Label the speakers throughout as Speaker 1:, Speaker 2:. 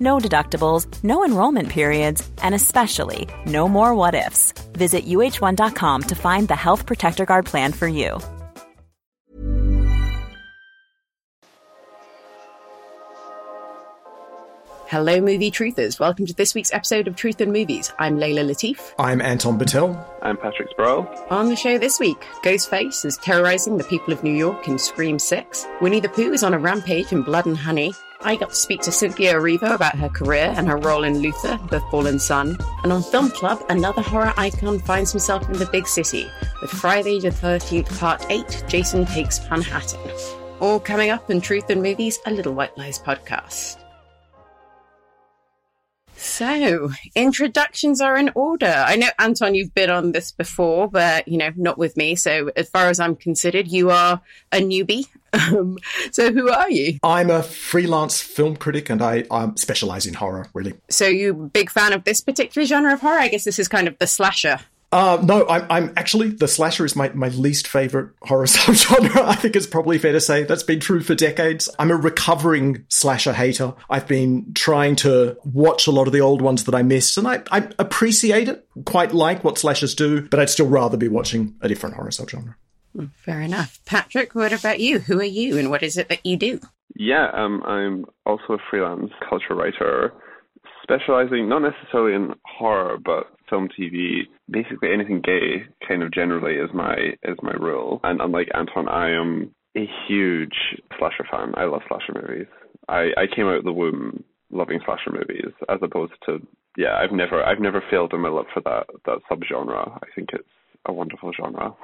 Speaker 1: No deductibles, no enrollment periods, and especially no more what ifs. Visit uh1.com to find the Health Protector Guard plan for you.
Speaker 2: Hello, movie truthers. Welcome to this week's episode of Truth in Movies. I'm Leila Latif.
Speaker 3: I'm Anton Bitel.
Speaker 4: I'm Patrick Sproull.
Speaker 2: On the show this week, Ghostface is terrorizing the people of New York in Scream 6. Winnie the Pooh is on a rampage in Blood and Honey. I got to speak to Cynthia Erivo about her career and her role in Luther, The Fallen Sun. And on Film Club, another horror icon finds himself in the big city with Friday the 13th, Part 8 Jason Takes Manhattan. All coming up in Truth in Movies, a Little White Lies podcast. So, introductions are in order. I know, Anton, you've been on this before, but, you know, not with me. So, as far as I'm considered, you are a newbie. Um, so, who are you?
Speaker 3: I'm a freelance film critic and I, I specialize in horror, really.
Speaker 2: So, you big fan of this particular genre of horror? I guess this is kind of the slasher
Speaker 3: uh, no, I'm, I'm actually the slasher is my, my least favorite horror subgenre. I think it's probably fair to say that's been true for decades. I'm a recovering slasher hater. I've been trying to watch a lot of the old ones that I missed, and I, I appreciate it, quite like what slashers do, but I'd still rather be watching a different horror subgenre.
Speaker 2: Fair enough. Patrick, what about you? Who are you, and what is it that you do?
Speaker 4: Yeah, um, I'm also a freelance culture writer, specializing not necessarily in horror, but film, TV, basically anything gay, kind of generally is my is my rule. And unlike Anton, I am a huge slasher fan. I love slasher movies. I I came out of the womb loving slasher movies, as opposed to yeah, I've never I've never failed in my love for that that subgenre. I think it's a wonderful genre.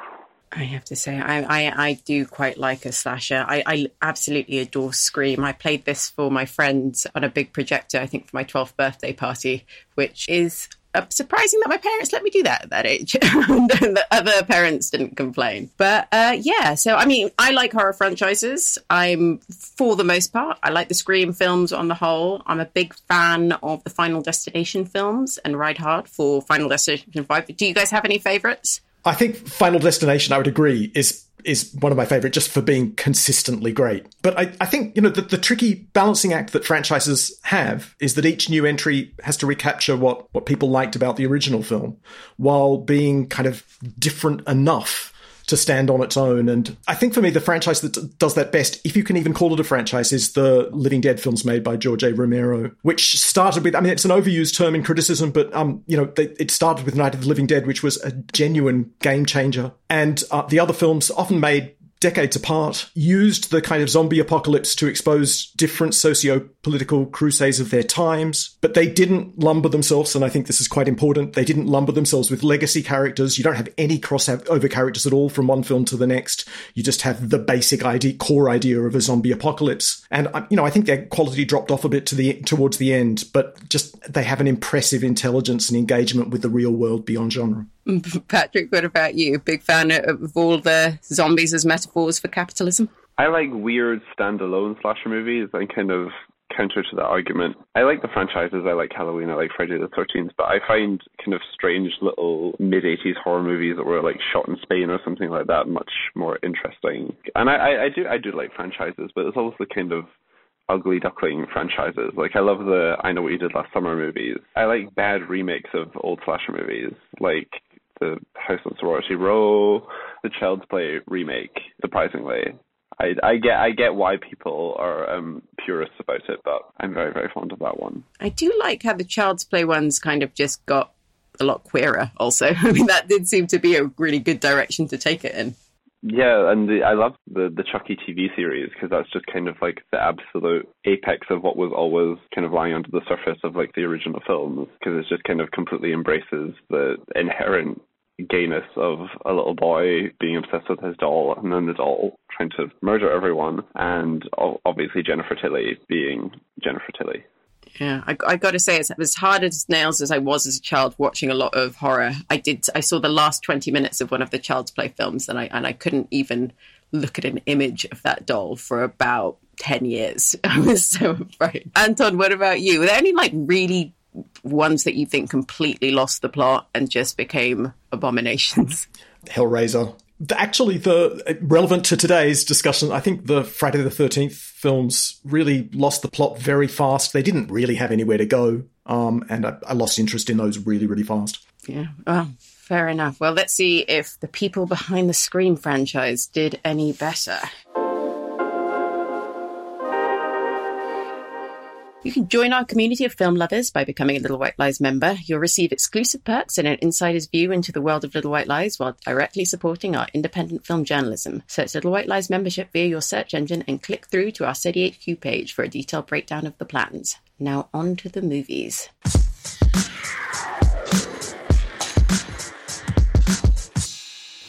Speaker 2: I have to say, I, I, I do quite like a slasher. I, I absolutely adore Scream. I played this for my friends on a big projector, I think for my 12th birthday party, which is surprising that my parents let me do that at that age. and the other parents didn't complain. But uh, yeah, so I mean, I like horror franchises. I'm, for the most part, I like the Scream films on the whole. I'm a big fan of the Final Destination films and Ride Hard for Final Destination 5. Do you guys have any favorites?
Speaker 3: I think Final Destination, I would agree, is is one of my favorite just for being consistently great. But I, I think, you know, the, the tricky balancing act that franchises have is that each new entry has to recapture what, what people liked about the original film while being kind of different enough to stand on its own. And I think for me, the franchise that does that best, if you can even call it a franchise, is the Living Dead films made by George A. Romero, which started with, I mean, it's an overused term in criticism, but, um, you know, they, it started with Night of the Living Dead, which was a genuine game changer. And uh, the other films often made decades apart, used the kind of zombie apocalypse to expose different socio political crusades of their times, but they didn't lumber themselves, and I think this is quite important, they didn't lumber themselves with legacy characters. You don't have any crossover characters at all from one film to the next. You just have the basic idea, core idea of a zombie apocalypse. And, uh, you know, I think their quality dropped off a bit to the, towards the end, but just they have an impressive intelligence and engagement with the real world beyond genre.
Speaker 2: Patrick, what about you? Big fan of all the zombies as metaphors for capitalism?
Speaker 4: I like weird standalone slasher movies and kind of counter to that argument. I like the franchises. I like Halloween. I like Friday the 13th. But I find kind of strange little mid 80s horror movies that were like shot in Spain or something like that much more interesting. And I, I, I do I do like franchises, but it's also kind of ugly duckling franchises. Like I love the I Know What You Did Last Summer movies. I like bad remakes of old slasher movies. Like the House on Sorority Row, the Child's Play remake. Surprisingly, I, I get I get why people are um, purists about it, but I'm very very fond of that one.
Speaker 2: I do like how the Child's Play ones kind of just got a lot queerer. Also, I mean that did seem to be a really good direction to take it in.
Speaker 4: Yeah, and the, I love the the Chucky TV series because that's just kind of like the absolute apex of what was always kind of lying under the surface of like the original films because it just kind of completely embraces the inherent gayness of a little boy being obsessed with his doll and then the doll trying to murder everyone and obviously Jennifer Tilly being Jennifer Tilly.
Speaker 2: Yeah, I, I got to say, it's as hard as nails as I was as a child watching a lot of horror, I did. I saw the last twenty minutes of one of the Child's Play films, and I and I couldn't even look at an image of that doll for about ten years. I was so afraid. Anton, what about you? Were there any like really ones that you think completely lost the plot and just became abominations?
Speaker 3: Hellraiser. Actually, the relevant to today's discussion, I think the Friday the Thirteenth films really lost the plot very fast. They didn't really have anywhere to go, um, and I, I lost interest in those really, really fast.
Speaker 2: Yeah, well, fair enough. Well, let's see if the people behind the Scream franchise did any better. You can join our community of film lovers by becoming a Little White Lies member. You'll receive exclusive perks and an insider's view into the world of Little White Lies while directly supporting our independent film journalism. Search Little White Lies membership via your search engine and click through to our Steady HQ page for a detailed breakdown of the plans. Now on to the movies.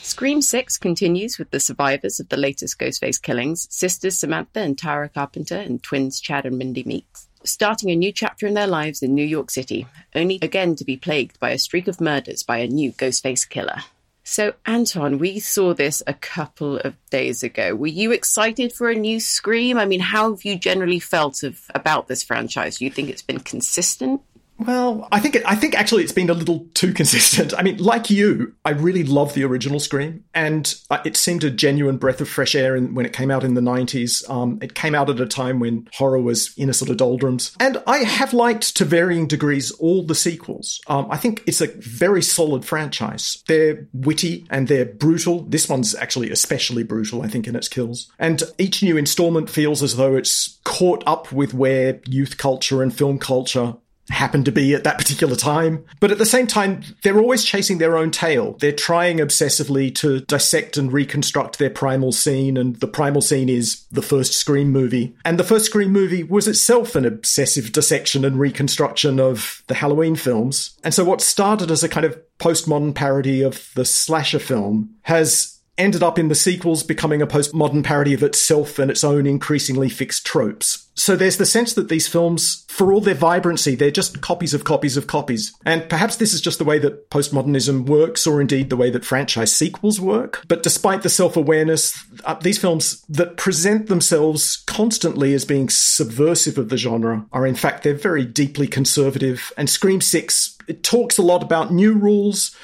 Speaker 2: Scream 6 continues with the survivors of the latest Ghostface killings, sisters Samantha and Tara Carpenter, and twins Chad and Mindy Meeks starting a new chapter in their lives in New York City, only again to be plagued by a streak of murders by a new Ghostface killer. So, Anton, we saw this a couple of days ago. Were you excited for a new Scream? I mean, how have you generally felt of about this franchise? Do you think it's been consistent?
Speaker 3: Well, I think it, I think actually it's been a little too consistent. I mean, like you, I really love the original Scream, and uh, it seemed a genuine breath of fresh air when it came out in the '90s. Um, it came out at a time when horror was in a sort of doldrums, and I have liked to varying degrees all the sequels. Um, I think it's a very solid franchise. They're witty and they're brutal. This one's actually especially brutal, I think, in its kills. And each new installment feels as though it's caught up with where youth culture and film culture happened to be at that particular time. But at the same time, they're always chasing their own tail. They're trying obsessively to dissect and reconstruct their primal scene, and the primal scene is the first Scream movie. And the first Scream movie was itself an obsessive dissection and reconstruction of the Halloween films. And so what started as a kind of postmodern parody of the slasher film has ended up in the sequels becoming a postmodern parody of itself and its own increasingly fixed tropes. So there's the sense that these films, for all their vibrancy, they're just copies of copies of copies. And perhaps this is just the way that postmodernism works, or indeed the way that franchise sequels work. But despite the self awareness, uh, these films that present themselves constantly as being subversive of the genre are, in fact, they're very deeply conservative. And Scream 6, it talks a lot about new rules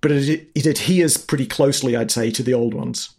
Speaker 3: but it, it adheres pretty closely, I'd say, to the old ones.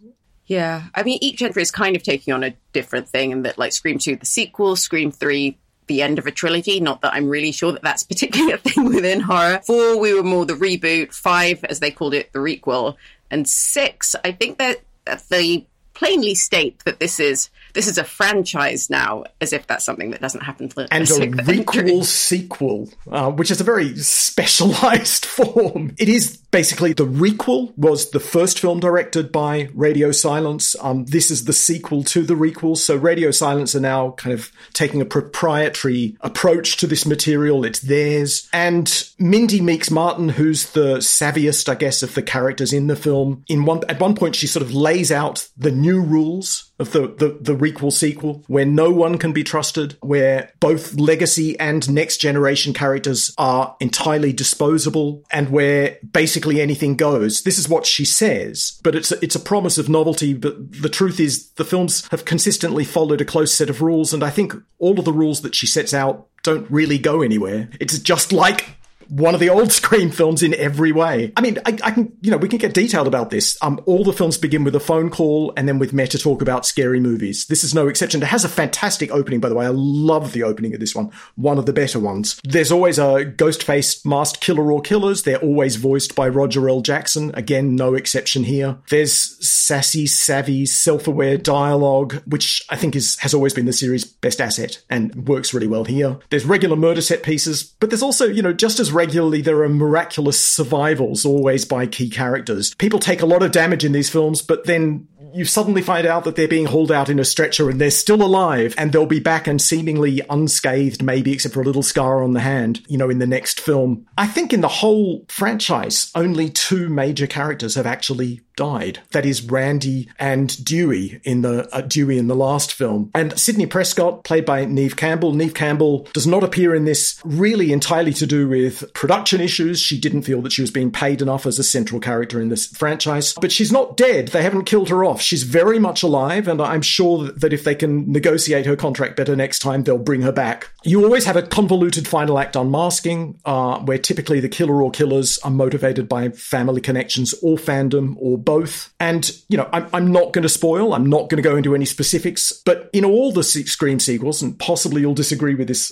Speaker 2: Yeah, I mean, each entry is kind of taking on a different thing, and that like Scream Two, the sequel, Scream Three, the end of a trilogy. Not that I'm really sure that that's particularly a thing within horror. Four, we were more the reboot. Five, as they called it, the requel, and six, I think that, that they plainly state that this is this is a franchise now, as if that's something that doesn't happen to
Speaker 3: and a, requel sequel, uh, which is a very specialized form. It is basically the requel was the first film directed by Radio Silence. Um, this is the sequel to the requel. So Radio Silence are now kind of taking a proprietary approach to this material. It's theirs. And Mindy Meeks Martin, who's the savviest, I guess, of the characters in the film, in one at one point she sort of lays out the new rules of the, the, the requel sequel, where no one can be trusted, where both legacy and next generation characters are entirely disposable, and where basically anything goes. This is what she says, but it's a, it's a promise of novelty. But the truth is, the films have consistently followed a close set of rules, and I think all of the rules that she sets out don't really go anywhere. It's just like one of the old Scream films in every way. I mean, I, I, can, you know, we can get detailed about this. Um, all the films begin with a phone call and then with meta talk about scary movies. This is no exception. It has a fantastic opening, by the way. I love the opening of this one. One of the better ones. There's always a ghost faced masked killer or killers. They're always voiced by Roger L. Jackson. Again, no exception here. There's sassy, savvy, self-aware dialogue, which I think is, has always been the series' best asset and works really well here. There's regular murder set pieces, but there's also, you know, just as regularly there are miraculous survivals always by key characters. People take a lot of damage in these films, but then you suddenly find out that they're being hauled out in a stretcher and they're still alive and they'll be back and seemingly unscathed, maybe except for a little scar on the hand, you know, in the next film. I think in the whole franchise, only two major characters have actually died. That is Randy and Dewey in the uh, Dewey in the last film. And Sidney Prescott, played by Neve Campbell. Neve Campbell does not appear in this really entirely to do with production issues. She didn't feel that she was being paid enough as a central character in this franchise. But she's not dead. They haven't killed her off. She's very much alive, and I'm sure that if they can negotiate her contract better next time, they'll bring her back. You always have a convoluted final act unmasking, uh, where typically the killer or killers are motivated by family connections or fandom or both. And, you know, I'm, I'm not going to spoil, I'm not going to go into any specifics, but in all the Scream sequels, and possibly you'll disagree with this,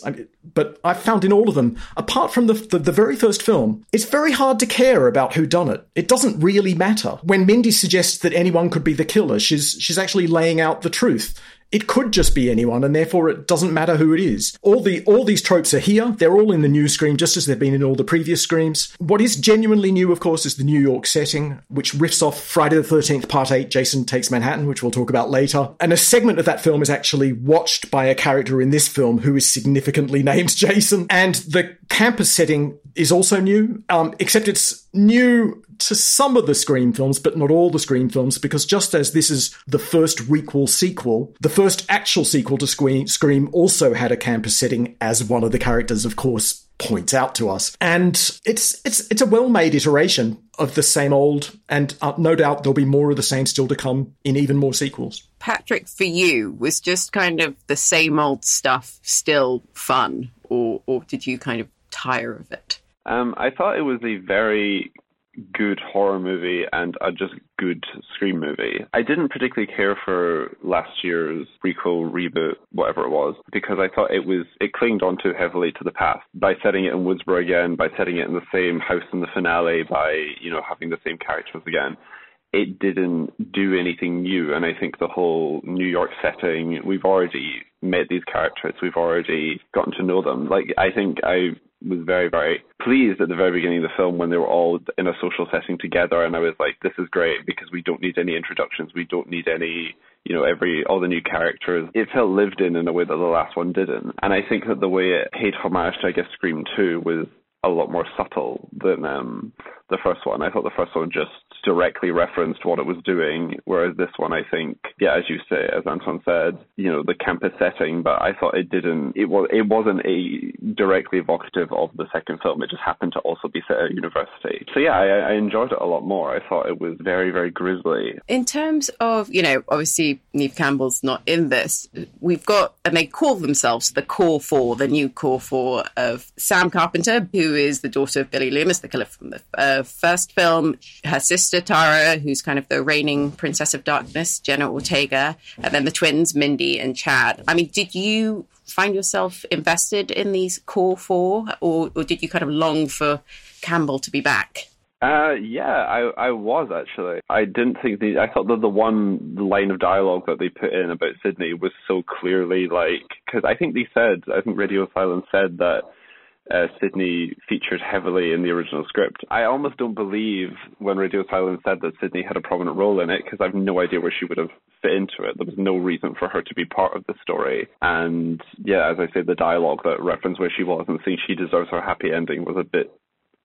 Speaker 3: but I've found in all of them, apart from the, the, the very first film, it's very hard to care about who done it. It doesn't really matter. When Mindy suggests that anyone could be the killer, she's, she's actually laying out the truth. It could just be anyone, and therefore it doesn't matter who it is. All the all these tropes are here. They're all in the new Scream, just as they've been in all the previous Screams. What is genuinely new, of course, is the New York setting, which riffs off Friday the Thirteenth Part Eight: Jason Takes Manhattan, which we'll talk about later. And a segment of that film is actually watched by a character in this film who is significantly named Jason. And the campus setting is also new, um, except it's new to some of the Scream films, but not all the Scream films, because just as this is the first requel sequel, the first actual sequel to Scream also had a campus setting, as one of the characters, of course, points out to us. And it's it's it's a well-made iteration of the same old, and uh, no doubt there'll be more of the same still to come in even more sequels.
Speaker 2: Patrick, for you, was just kind of the same old stuff still fun, or or did you kind of tire of it?
Speaker 4: Um, I thought it was a very good horror movie and a just good Scream movie. I didn't particularly care for last year's prequel, reboot, whatever it was, because I thought it was it clinged on too heavily to the past by setting it in Woodsboro again, by setting it in the same house in the finale, by you know having the same characters again it didn't do anything new. And I think the whole New York setting, we've already met these characters, we've already gotten to know them. Like, I think I was very, very pleased at the very beginning of the film when they were all in a social setting together. And I was like, this is great because we don't need any introductions. We don't need any, you know, every, all the new characters. It felt lived in in a way that the last one didn't. And I think that the way it paid homage to, I guess, Scream 2 was a lot more subtle than um, the first one. I thought the first one just directly referenced what it was doing, whereas this one, I think, yeah, as you say, as Anton said, you know, the campus setting, but I thought it didn't. It was it wasn't a directly evocative of the second film. It just happened to also be set at university. So yeah, I, I enjoyed it a lot more. I thought it was very very grisly.
Speaker 2: In terms of you know, obviously Neve Campbell's not in this. We've got and they call themselves the Core Four, the new Core Four of Sam Carpenter, who is the daughter of Billy Loomis, the killer from the uh, first film, her sister Tara, who's kind of the reigning Princess of Darkness, Jenna Ortega, and then the twins, Mindy and Chad. I mean, did you find yourself invested in these core four, or, or did you kind of long for Campbell to be back?
Speaker 4: Uh, yeah, I I was actually. I didn't think the. I thought that the one line of dialogue that they put in about Sidney was so clearly like because I think they said I think Radio Silence said that uh, Sidney featured heavily in the original script. I almost don't believe when Radio Silence said that Sidney had a prominent role in it because I've no idea where she would have fit into it. There was no reason for her to be part of the story. And yeah, as I said, the dialogue that referenced where she was and saying she deserves her happy ending was a bit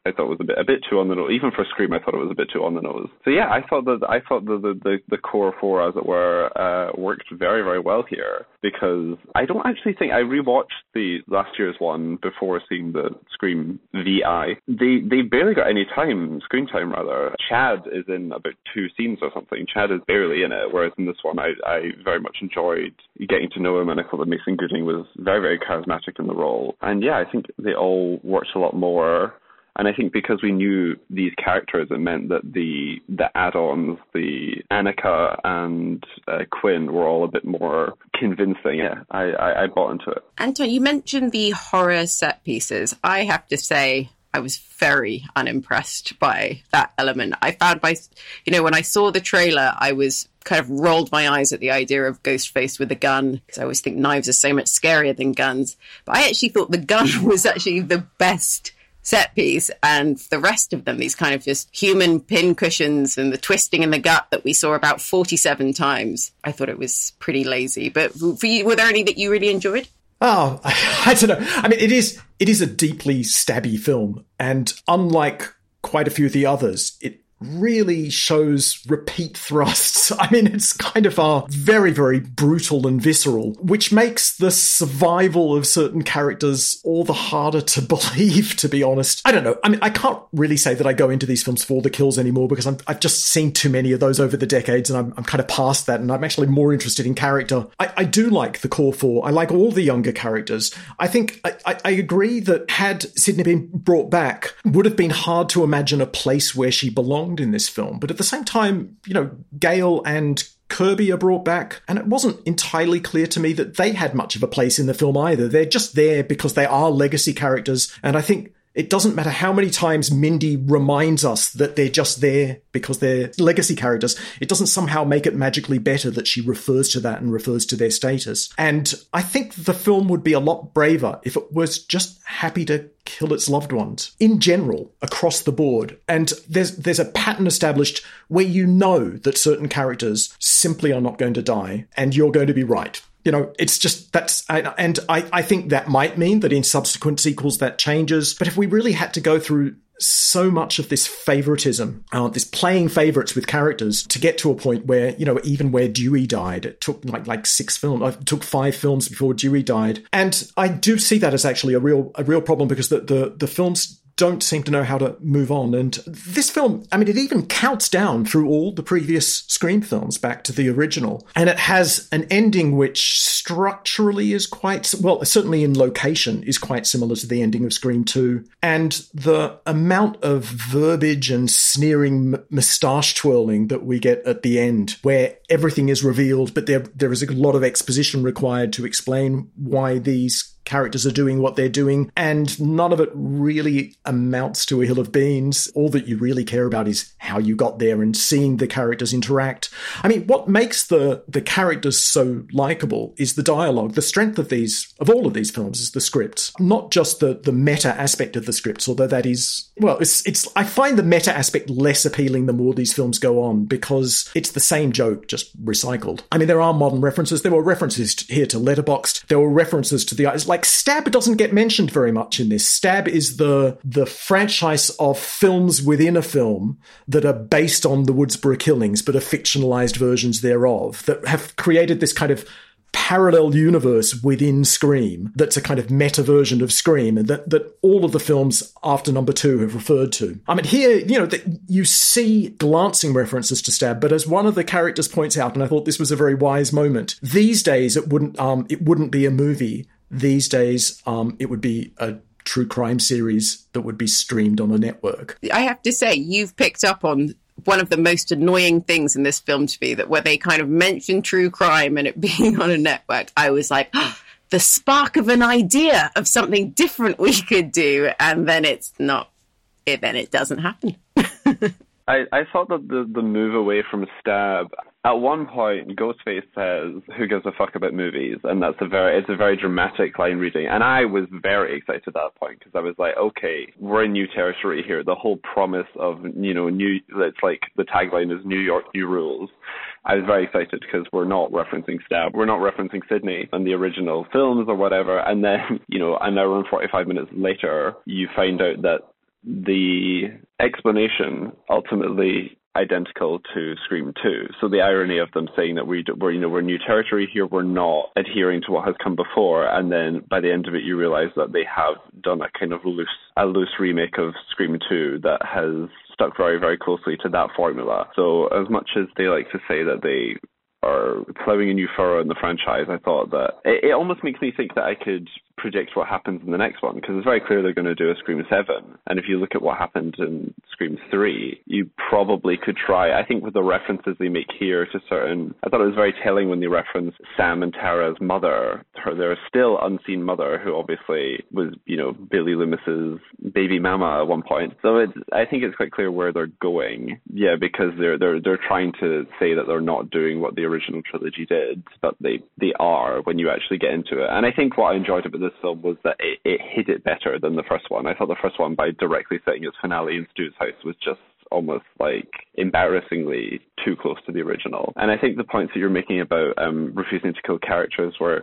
Speaker 4: I thought was a bit a bit too on the nose. Even for Scream, I thought it was a bit too on the nose. So yeah, I thought that I thought that the, the, the core four, as it were, uh, worked very very well here because I don't actually think I rewatched the last year's one before seeing the Scream VI. They they barely got any time screen time rather. Chad is in about two scenes or something. Chad is barely in it, whereas in this one I I very much enjoyed getting to know him and I thought that Mason Gooding was very very charismatic in the role. And yeah, I think they all worked a lot more and I think because we knew these characters, it meant that the the add-ons, the Anika and uh, Quinn, were all a bit more convincing. Yeah, I, I, I bought into it.
Speaker 2: Anton, you mentioned the horror set pieces. I have to say, I was very unimpressed by that element. I found my, you know, when I saw the trailer, I was kind of rolled my eyes at the idea of Ghostface with a gun because I always think knives are so much scarier than guns. But I actually thought the gun was actually the best set piece and the rest of them these kind of just human pin cushions and the twisting in the gut that we saw about 47 times. I thought it was pretty lazy. But for you were there any that you really enjoyed?
Speaker 3: Oh I, I don't know. I mean it is it is a deeply stabby film and unlike quite a few of the others it really shows repeat thrusts. I mean, it's kind of are very, very brutal and visceral, which makes the survival of certain characters all the harder to believe, to be honest. I don't know. I mean, I can't really say that I go into these films for the kills anymore because i have just seen too many of those over the decades and I'm, I'm, kind of past that and I'm actually more interested in character. I, I, do like the core four. I like all the younger characters. I think I, I, I agree that had Sidney been brought back, would have been hard to imagine a place where she belonged in this film. But at the same time, you know, Gale and Kirby are brought back, and it wasn't entirely clear to me that they had much of a place in the film either. They're just there because they are legacy characters, and I think it doesn't matter how many times Mindy reminds us that they're just there because they're legacy characters. It doesn't somehow make it magically better that she refers to that and refers to their status. And I think the film would be a lot braver if it was just happy to kill its loved ones in general across the board. And there's there's a pattern established where you know that certain characters simply are not going to die and you're going to be right you know, it's just that's, and I, I think that might mean that in subsequent sequels that changes. But if we really had to go through so much of this favoritism, uh, this playing favorites with characters to get to a point where, you know, even where Dewey died, it took like, like six films, uh, it took five films before Dewey died. And I do see that as actually a real, a real problem because the, the, the films don't seem to know how to move on. And this film, I mean, it even counts down through all the previous Scream films back to the original. And it has an ending which structurally is quite, well, certainly in location, is quite similar to the ending of Scream 2. And the amount of verbiage and sneering moustache twirling that we get at the end, where everything is revealed, but there, there is a lot of exposition required to explain why these characters are doing what they're doing, and none of it really amounts to a hill of beans. All that you really care about is how you got there and seeing the characters interact. I mean, what makes the the characters so likable is the dialogue. The strength of these of all of these films is the scripts, not just the the meta aspect of the scripts, although that is well, it's it's I find the meta aspect less appealing the more these films go on because it's the same joke just recycled. I mean, there are modern references. There were references here to Letterboxd. There were references to the it's like Stab doesn't get mentioned very much in this. Stab is the the franchise of films within a film that are based on the Woodsboro killings, but are fictionalized versions thereof that have created this kind of parallel universe within Scream that's a kind of meta version of Scream and that, that all of the films after number two have referred to. I mean, here, you know, that you see glancing references to Stab, but as one of the characters points out, and I thought this was a very wise moment, these days it wouldn't, um, it wouldn't be a movie these days, um, it would be a true crime series that would be streamed on a network.
Speaker 2: I have to say, you've picked up on one of the most annoying things in this film to me that where they kind of mention true crime and it being on a network, I was like, oh, the spark of an idea of something different we could do, and then it's not. It, then it doesn't happen.
Speaker 4: I, I thought that the the move away from stab at one point, Ghostface says, "Who gives a fuck about movies?" and that's a very it's a very dramatic line reading, and I was very excited at that point because I was like, "Okay, we're in new territory here." The whole promise of you know new it's like the tagline is New York, new rules. I was very excited because we're not referencing Stab, we're not referencing Sidney and the original films or whatever, and then you know an hour and forty five minutes later, you find out that the explanation ultimately identical to Scream 2. So the irony of them saying that we we're you know we're new territory here, we're not adhering to what has come before, and then by the end of it you realize that they have done a kind of loose a loose remake of Scream 2 that has stuck very very closely to that formula. So as much as they like to say that they are plowing a new furrow in the franchise, I thought that it, it almost makes me think that I could predict what happens in the next one because it's very clear they're going to do a Scream 7. And if you look at what happened in Scream 3, you probably could try. I think with the references they make here to certain, I thought it was very telling when they referenced Sam and Tara's mother, her. There's still Unseen Mother, who obviously was, you know, Billy Loomis's baby mama at one point. So it's, I think it's quite clear where they're going. Yeah, because they're they're they're trying to say that they're not doing what the original trilogy did, but they they are when you actually get into it. And I think what I enjoyed about this film was that it, it hid it better than the first one. I thought the first one, by directly setting its finale in Stu's house, was just almost like embarrassingly too close to the original. And I think the points that you're making about um, refusing to kill characters were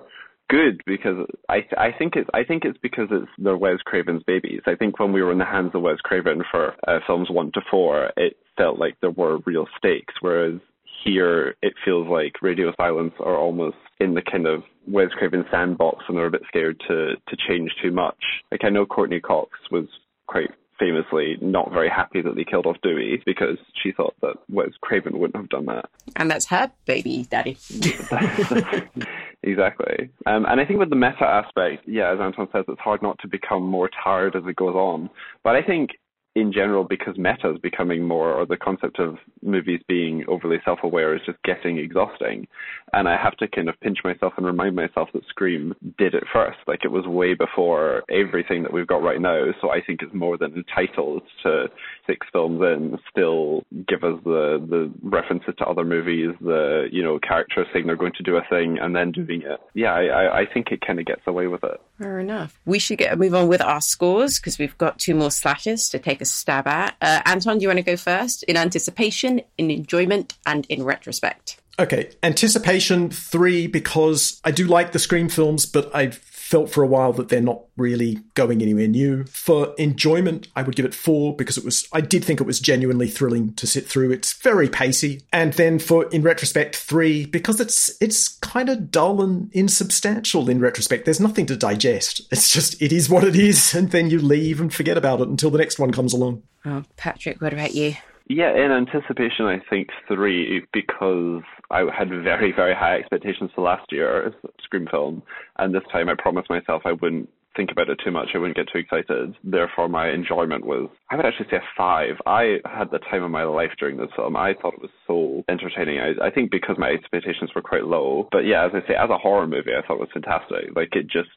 Speaker 4: good because I I think it's I think it's because it's they're Wes Craven's babies. I think when we were in the hands of Wes Craven for uh, films one to four, it felt like there were real stakes, whereas here it feels like Radio Silence are almost in the kind of Wes Craven sandbox and they're a bit scared to to change too much. Like I know Courteney Cox was quite famously not very happy that they killed off Dewey because she thought that Wes Craven wouldn't have done that.
Speaker 2: And that's her baby daddy.
Speaker 4: exactly. Um, and I think with the meta aspect, yeah, as Anton says, it's hard not to become more tired as it goes on. But I think in general, because meta is becoming more, or the concept of movies being overly self-aware is just getting exhausting. And I have to kind of pinch myself and remind myself that Scream did it first. Like it was way before everything that we've got right now. So I think it's more than entitled to six films in still give us the the references to other movies, the you know characters saying they're going to do a thing and then doing it. Yeah, I I think it kind of gets away with it.
Speaker 2: Fair enough. We should get move on with our scores because we've got two more slashes to take a stab at. Uh, Anton, do you want to go first? In anticipation, in enjoyment, and in retrospect.
Speaker 3: Okay, anticipation three because I do like the Scream films, but I felt for a while that they're not really going anywhere new. For enjoyment, I would give it four because it was I did think it was genuinely thrilling to sit through. It's very pacey. And then for in retrospect, three because it's it's kind of dull and insubstantial in retrospect. There's nothing to digest. It's just it is what it is, and then you leave and forget about it until the next one comes along.
Speaker 2: Oh, Patrick, what about you?
Speaker 4: Yeah, in anticipation, I think three because I had very, very high expectations for last year's Scream film, and this time I promised myself I wouldn't think about it too much. I wouldn't get too excited. Therefore, my enjoyment was, I would actually say a five. I had the time of my life during this film. I thought it was so entertaining. I, I think because my expectations were quite low. But yeah, as I say, as a horror movie, I thought it was fantastic. Like it just,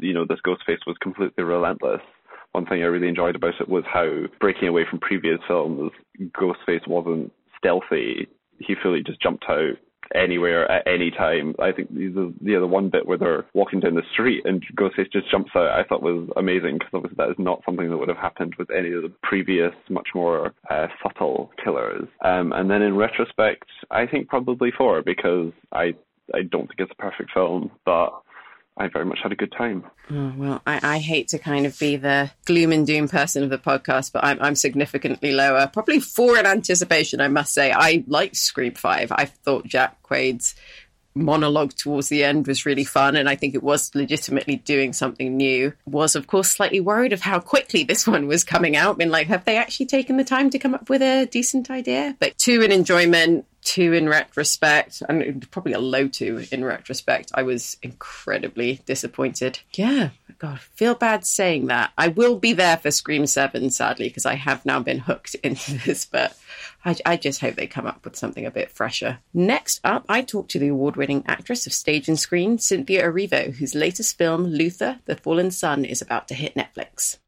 Speaker 4: you know, this Ghostface was completely relentless one thing I really enjoyed about it was how breaking away from previous films, Ghostface wasn't stealthy. He fully just jumped out anywhere at any time. I think the the other one bit where they're walking down the street and Ghostface just jumps out, I thought was amazing because obviously that is not something that would have happened with any of the previous, much more uh, subtle killers. Um, and then in retrospect, I think probably four because I I don't think it's a perfect film, but I very much had a good time.
Speaker 2: Oh, well, I, I, hate to kind of be the gloom and doom person of the podcast, but I'm, I'm significantly lower. Probably four in anticipation, I must say. I liked Scream 5. I thought Jack Quaid's monologue towards the end was really fun and I think it was legitimately doing something new. Was of course slightly worried of how quickly this one was coming out. Been like, have they actually taken the time to come up with a decent idea? But two in enjoyment, two in retrospect, and probably a low two in retrospect. I was incredibly disappointed. Yeah, God, feel bad saying that. I will be there for Scream 7, sadly, because I have now been hooked into this, but I, I, just hope they come up with something a bit fresher. Next up, I talked to the award winning actress of stage and screen, Cynthia Erivo, whose latest film, Luther, The Fallen Sun, is about to hit Netflix.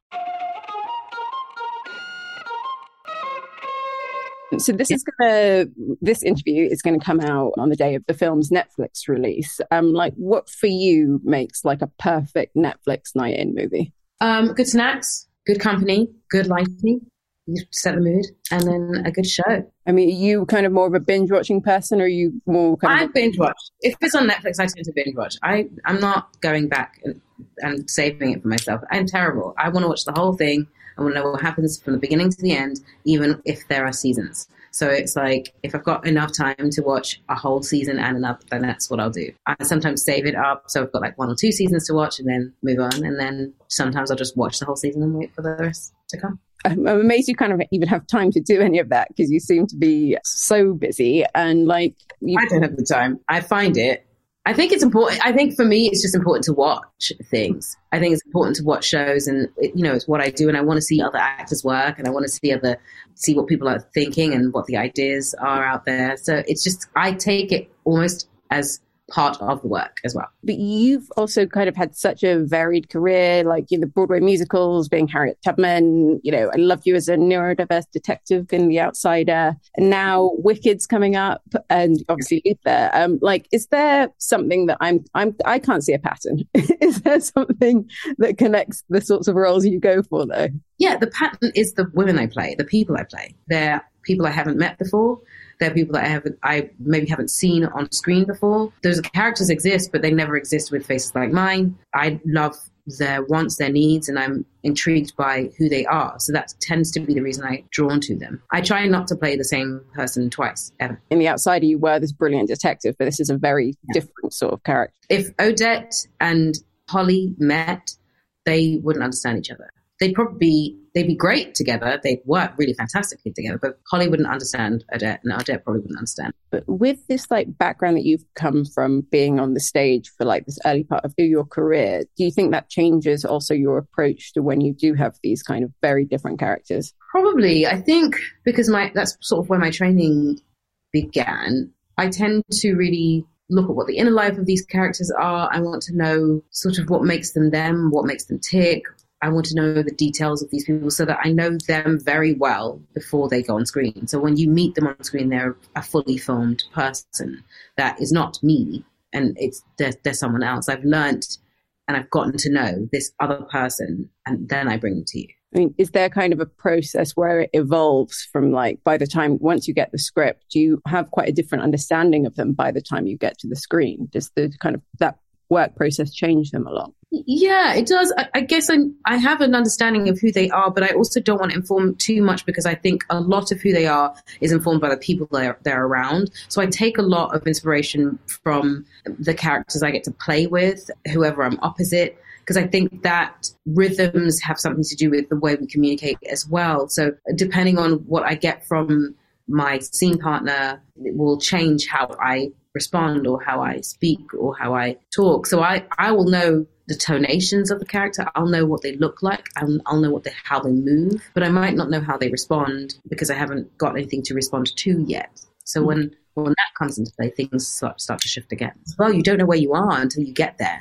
Speaker 2: So this is gonna this interview is gonna come out on the day of the film's Netflix release. Um, like what for you makes like a perfect Netflix night in movie?
Speaker 5: Um, good snacks, good company, good lighting. You set the mood, and then a good show.
Speaker 2: I mean, are you kind of more of a binge watching person, or are you more kind
Speaker 5: I of? I binge watch. If it's on Netflix, I tend to binge watch. I I'm not going back and, and saving it for myself. I'm terrible. I want to watch the whole thing I want to know what happens from the beginning to the end, even if there are seasons. So it's like if I've got enough time to watch a whole season and another, then that's what I'll do. I sometimes save it up, so I've got like one or two seasons to watch, and then move on. And then sometimes I'll just watch the whole season and wait for the rest to come.
Speaker 2: I'm amazed you kind of even have time to do any of that because you seem to be so busy and like you...
Speaker 5: I don't have the time. I find it I think it's important. I think for me, it's just important to watch things. I think it's important to watch shows, and it, you know, it's what I do, and I want to see other actors work, and I want to see other, see what people are thinking and what the ideas are out there. So it's just I take it almost as part of the work as well.
Speaker 2: But you've also kind of had such a varied career, like know, the Broadway musicals, being Harriet Tubman. You know, I loved you as a neurodiverse detective in The Outsider, and now Wicked's coming up, and obviously Luther. Um, like, is there something that I'm I'm I can't see a pattern? is there something that connects the sorts of roles you go for, though?
Speaker 5: Yeah, the pattern is the women I play, the people I play. They're people I haven't met before. They're people that I haven't, I maybe haven't seen on screen before. Those characters exist, but they never exist with faces like mine. I love their wants, their needs, and I'm intrigued by who they are. So that tends to be the reason I'm drawn to them. I try not to play the same person twice, ever.
Speaker 2: In The Outsider, you were this brilliant detective, but this is a very yeah. different sort of character.
Speaker 5: If Odette and Holly met, they wouldn't understand each other they'd probably be they'd be great together. They'd work really fantastically together. But Holly wouldn't understand Odette, and Odette probably wouldn't understand.
Speaker 2: But with this like background that you've come from being on the stage for like this early part of your career, do you think that changes also your approach to when you do have these kind of very different characters?
Speaker 5: Probably. I think because my that's sort of where my training began. I tend to really look at what the inner life of these characters are. I want to know sort of what makes them them, what makes them tick, I want to know the details of these people so that I know them very well before they go on screen. So when you meet them on screen, they're a fully formed person that is not me and it's they're, they're someone else. I've learned and I've gotten to know this other person and then I bring them to you.
Speaker 2: I mean, is there kind of a process where it evolves from like by the time once you get the script, you have quite a different understanding of them by the time you get to the screen? Does the kind of that work process change them a lot?
Speaker 5: Yeah, it does. I, I guess I, I have an understanding of who they are, but I also don't want to inform too much because I think a lot of who they are is informed by the people they're, they're around. So I take a lot of inspiration from the characters I get to play with, whoever I'm opposite, because I think that rhythms have something to do with the way we communicate as well. So depending on what I get from my scene partner, it will change how I respond or how I speak or how I talk. So I, I will know the tonations of the character. I'll know what they look like. I'll, I'll know what they, how they move, but I might not know how they respond because I haven't got anything to respond to yet. So mm when when that comes into play, things start, start to shift again. Well, you don't know where you are until you get there,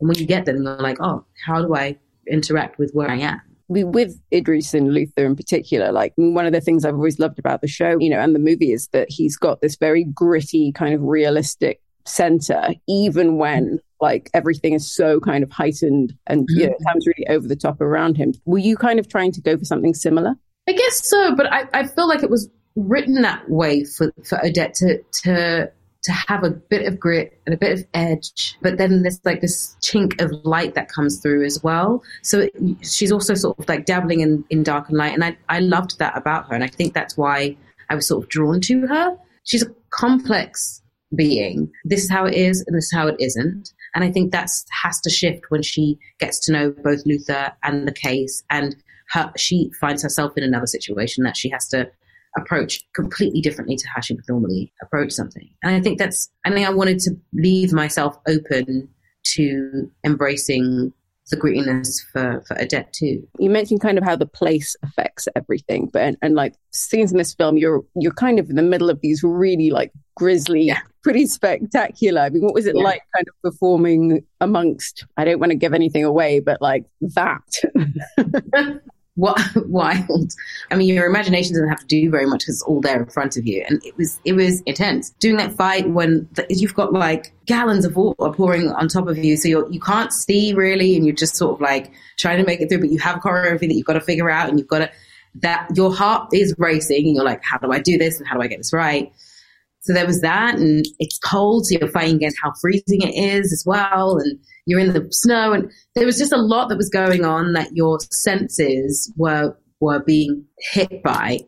Speaker 5: and when you get there, then you're like, oh, how do I interact with where I am?
Speaker 2: With Idris and Luther in particular, like one of the things I've always loved about the show, you know, and the movie is that he's got this very gritty, kind of realistic center, even when like everything is so kind of heightened and you know, mm. sounds really over the top around him. Were you kind of trying to go for something similar?
Speaker 5: I guess so, but I, I feel like it was written that way for, for Odette to to to have a bit of grit and a bit of edge, but then there's like this chink of light that comes through as well. So it, she's also sort of like dabbling in, in dark and light. And I, I loved that about her. And I think that's why I was sort of drawn to her. She's a complex being. This is how it is and this is how it isn't. And I think that has to shift when she gets to know both Luther and the case and her, she finds herself in another situation that she has to approach completely differently to how she would normally approach something. And I think that's, I think I wanted to leave myself open to embracing the grittiness for, for Odette too.
Speaker 2: You mentioned kind of how the place affects everything, but and, and, like scenes in this film, you're you're kind of in the middle of these really like grisly, yeah. pretty spectacular. I mean, what was it yeah. like kind of performing amongst? I don't want to give anything away, but like that.
Speaker 5: what wild. I mean, your imagination doesn't have to do very much because it's all there in front of you. And it was, it was intense. Doing that fight when the, you've got like gallons of water pouring on top of you. So you're, you can't see really. And you're just sort of like trying to make it through, but you have choreography that you've got to figure out and you've got to, that your heart is racing and you're like, how do I do this? And how do I get this right? So there was that, and it's cold, so you're fighting against how freezing it is as well, and you're in the snow, and there was just a lot that was going on that your senses were were being hit by.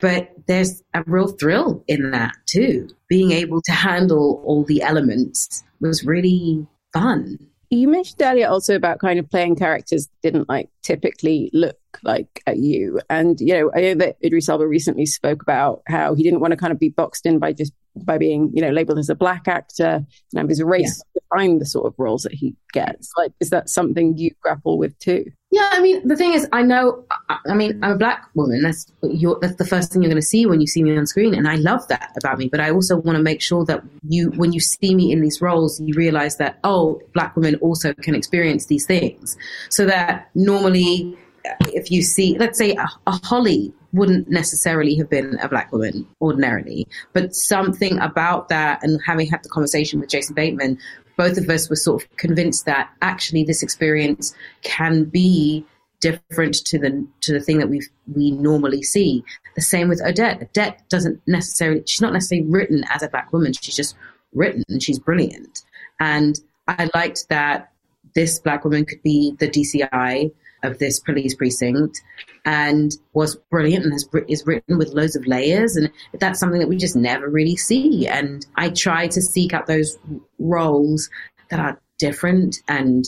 Speaker 5: But there's a real thrill in that too. Being able to handle all the elements was really fun.
Speaker 2: You mentioned earlier also about kind of playing characters didn't like typically look like at you. And, you know, I know that Idris Elba recently spoke about how he didn't want to kind of be boxed in by just by being, you know, labeled as a black actor and his race yeah. define the sort of roles that he gets. Like, is that something you grapple with too?
Speaker 5: Yeah, I mean, the thing is, I know. I, mean, I'm a black woman. That's that's the first thing you're going to see when you see me on screen, and I love that about me. But I also want to make sure that you, when you see me in these roles, you realize that oh, black women also can experience these things. So that normally, if you see, let's say, a, a Holly wouldn't necessarily have been a black woman ordinarily, but something about that, and having had the conversation with Jason Bateman both of us were sort of convinced that actually this experience can be different to the to the thing that we we normally see. The same with Odette. Odette doesn't necessarily she's not necessarily written as a black woman. She's just written and she's brilliant. And I liked that this black woman could be the DCI of this police precinct and was brilliant and has, is written with loads of layers. And that's something that we just never really see. And I try to seek out those roles that are different and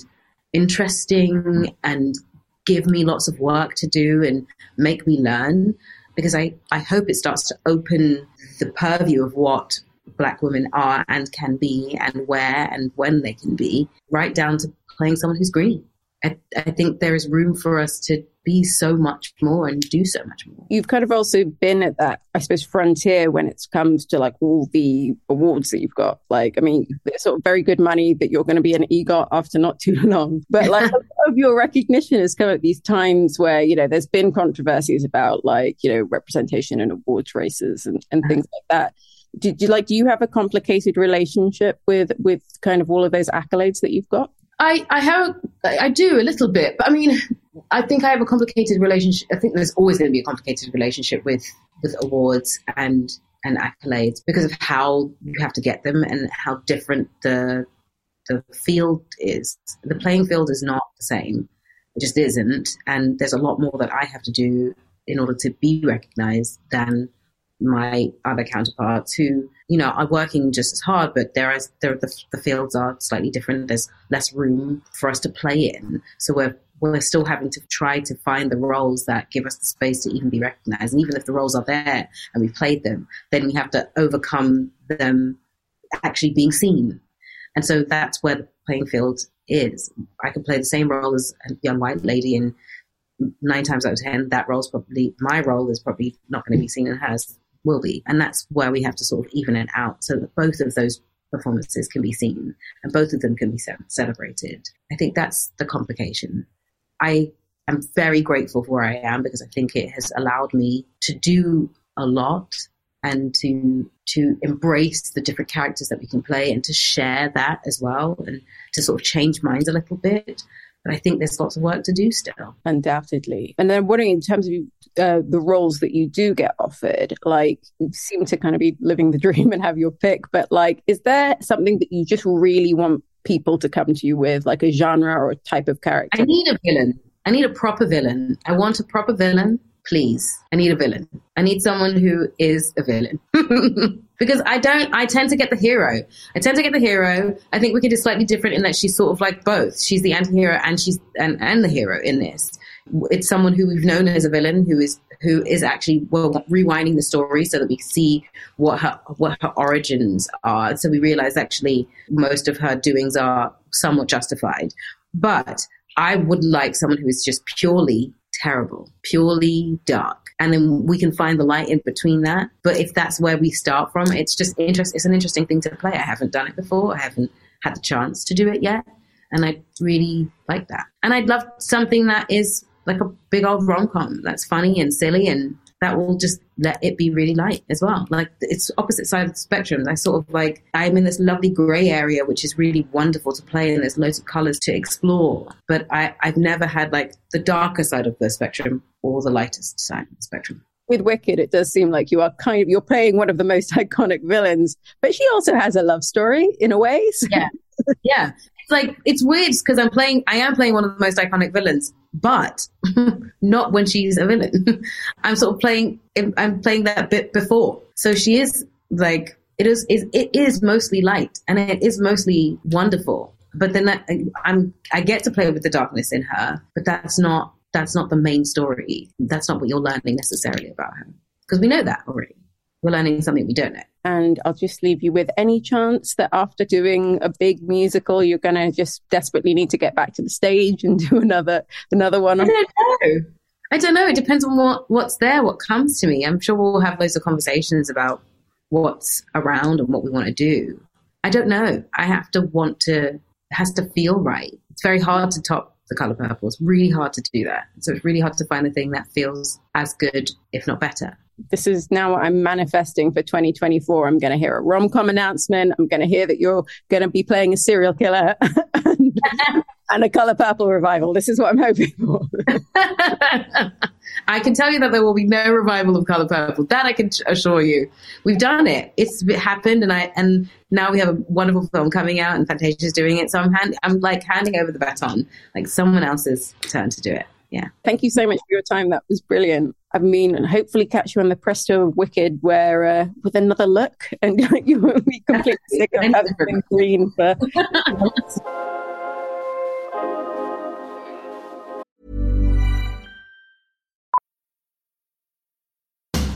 Speaker 5: interesting and give me lots of work to do and make me learn because I, I hope it starts to open the purview of what black women are and can be and where and when they can be right down to playing someone who's green I, I think there is room for us to be so much more and do so much more.
Speaker 6: You've kind of also been at that, I suppose, frontier when it comes to like all the awards that you've got. Like, I mean, it's sort of very good money that you're going to be an EGOT after not too long. But like, a lot of your recognition has come at these times where, you know, there's been controversies about like, you know, representation in awards races and, and uh-huh. things like that. Did you like, do you have a complicated relationship with, with kind of all of those accolades that you've got?
Speaker 5: I, I have, I do a little bit, but I mean, I think I have a complicated relationship. I think there's always going to be a complicated relationship with, with awards and, and accolades because of how you have to get them and how different the, the field is. The playing field is not the same. It just isn't. And there's a lot more that I have to do in order to be recognized than my other counterparts who, you know, are working just as hard, but there is there the, the fields are slightly different. There's less room for us to play in, so we're we're still having to try to find the roles that give us the space to even be recognized. And even if the roles are there and we've played them, then we have to overcome them actually being seen. And so that's where the playing field is. I can play the same role as a young white lady, and nine times out of ten, that role's probably my role is probably not going to be seen and hers will be. And that's where we have to sort of even it out so that both of those performances can be seen and both of them can be celebrated. I think that's the complication. I am very grateful for where I am because I think it has allowed me to do a lot and to to embrace the different characters that we can play and to share that as well and to sort of change minds a little bit but I think there's lots of work to do still.
Speaker 6: Undoubtedly. And then I'm wondering, in terms of uh, the roles that you do get offered, like you seem to kind of be living the dream and have your pick, but like, is there something that you just really want people to come to you with, like a genre or a type of character?
Speaker 5: I need a villain. I need a proper villain. I want a proper villain please. I need a villain. I need someone who is a villain. because I don't, I tend to get the hero. I tend to get the hero. I think Wicked is slightly different in that she's sort of like both. She's the anti-hero and she's, and, and the hero in this. It's someone who we've known as a villain who is, who is actually, well, rewinding the story so that we see what her, what her origins are. So we realize actually most of her doings are somewhat justified. But I would like someone who is just purely terrible, purely dark. And then we can find the light in between that. But if that's where we start from, it's just interest. It's an interesting thing to play. I haven't done it before. I haven't had the chance to do it yet, and I really like that. And I'd love something that is like a big old rom com that's funny and silly and that will just let it be really light as well. Like it's opposite side of the spectrum. I sort of like I'm in this lovely grey area, which is really wonderful to play, and there's loads of colours to explore. But I, I've never had like the darker side of the spectrum or the lightest side of the spectrum
Speaker 6: with Wicked, it does seem like you are kind of you're playing one of the most iconic villains, but she also has a love story in a way.
Speaker 5: So. Yeah, yeah it's like it's weird because I'm playing. I am playing one of the most iconic villains, but not when she's a villain. I'm sort of playing. I'm playing that bit before, so she is like it is. It is mostly light and it is mostly wonderful. But then I'm I get to play with the darkness in her, but that's not that's not the main story. That's not what you're learning necessarily about her because we know that already. We're learning something we don't know.
Speaker 6: And I'll just leave you with any chance that after doing a big musical, you're going to just desperately need to get back to the stage and do another another one.
Speaker 5: I don't know. I don't know. It depends on what what's there, what comes to me. I'm sure we'll have loads of conversations about what's around and what we want to do. I don't know. I have to want to. It has to feel right. It's very hard to top the color purple. It's really hard to do that. So it's really hard to find the thing that feels as good, if not better
Speaker 6: this is now what I'm manifesting for 2024. I'm going to hear a rom com announcement. I'm going to hear that you're going to be playing a serial killer and, and, a color purple revival. This is what I'm hoping for.
Speaker 5: I can tell you that there will be no revival of color purple. That I can assure you. We've done it. It's it happened, and I and now we have a wonderful film coming out, and Fantasia's doing it. So I'm hand, I'm like handing over the baton, like someone else's turn to do it. Yeah.
Speaker 6: Thank you so much for your time. That was brilliant. I mean, and hopefully catch you on the Presto of Wicked, where uh, with another look, and you won't be completely sick of having green for.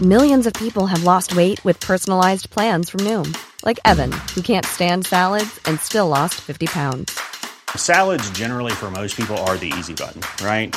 Speaker 1: Millions of people have lost weight with personalized plans from Noom, like Evan, who can't stand salads and still lost fifty pounds.
Speaker 7: Salads, generally, for most people, are the easy button, right?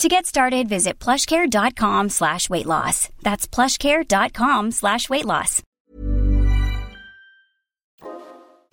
Speaker 8: To get started, visit plushcare.com slash weight loss. That's plushcare.com slash weight loss.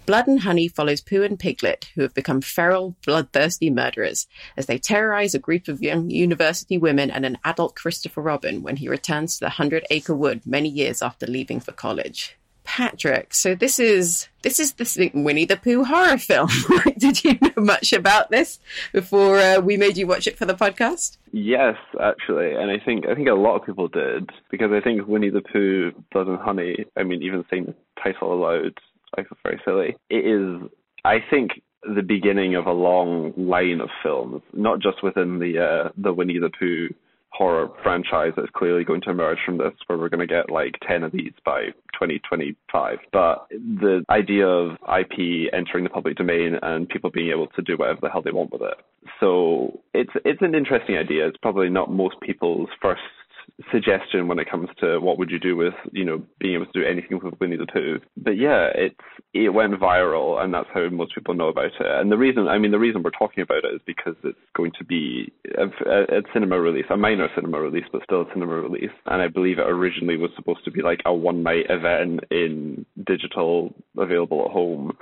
Speaker 2: Blood and Honey follows Pooh and Piglet, who have become feral, bloodthirsty murderers, as they terrorize a group of young university women and an adult Christopher Robin when he returns to the Hundred Acre Wood many years after leaving for college. Patrick, so this is this is the Winnie the Pooh horror film. Did you know much about this before uh, we made you watch it for the podcast?
Speaker 4: Yes, actually, and I think I think a lot of people did because I think Winnie the Pooh, Blood and Honey. I mean, even saying the title aloud, I feel very silly. It is, I think, the beginning of a long line of films, not just within the uh, the Winnie the Pooh horror franchise that's clearly going to emerge from this, where we're going to get like 10 of these by 2025. But the idea of IP entering the public domain and people being able to do whatever the hell they want with it. So it's it's an interesting idea. It's probably not most people's first suggestion when it comes to what would you do with you know being able to do anything with Winnie the Pooh. But yeah, it's it went viral, and that's how most people know about it. And the reason, I mean, the reason we're talking about it is because it's going to be a, a, a cinema release, a minor cinema release, but still a cinema release. And I believe it originally was supposed to be like a one night event in digital, available at home.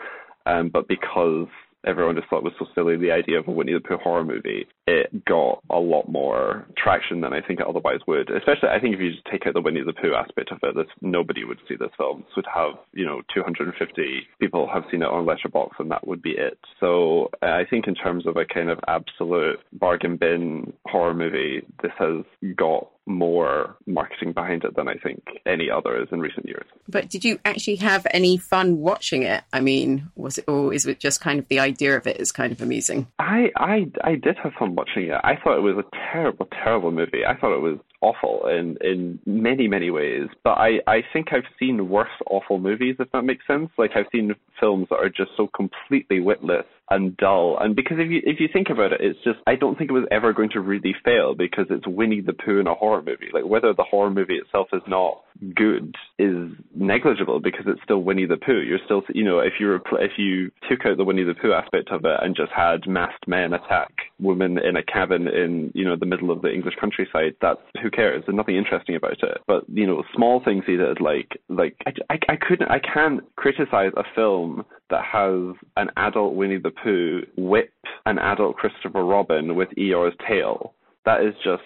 Speaker 4: Um, but because everyone just thought was so silly, the idea of a Winnie the Pooh horror movie, it got a lot more traction than I think it otherwise would. Especially, I think if you just take out the Winnie the Pooh aspect of it, this, nobody would see this film. This would have, you know, 250 people have seen it on Letterboxd, and that would be it. So uh, I think in terms of a kind of absolute bargain bin horror movie, this has got more marketing behind it than I think any others in recent years.
Speaker 2: But did you actually have any fun watching it? I mean, was it, or is it just kind of the idea of it is kind of amusing?
Speaker 4: I, I, I did have fun watching it. I thought it was a terrible, terrible movie. I thought it was awful in in many many ways but i i think i've seen worse awful movies if that makes sense like i've seen films that are just so completely witless and dull. And because if you if you think about it, it's just I don't think it was ever going to really fail because it's Winnie the Pooh in a horror movie. Like whether the horror movie itself is not good is negligible because it's still Winnie the Pooh. You're still, you know, if you repl- if you took out the Winnie the Pooh aspect of it and just had masked men attack women in a cabin in, you know, the middle of the English countryside, that's who cares? There's nothing interesting about it. But you know, small things he did, like like I, I, I couldn't, I can't criticize a film that has an adult Winnie the Pooh whip an adult Christopher Robin with Eeyore's tail. That is just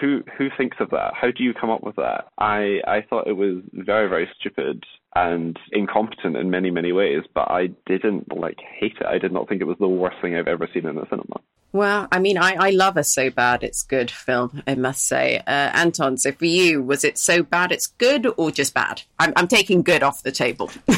Speaker 4: who who thinks of that? How do you come up with that? I I thought it was very very stupid and incompetent in many many ways, but I didn't like hate it. I did not think it was the worst thing I've ever seen in a cinema.
Speaker 2: Well, I mean, I, I love a so bad it's good film, I must say. Uh, Anton, so for you, was it so bad it's good or just bad? I'm, I'm taking good off the table.
Speaker 3: I,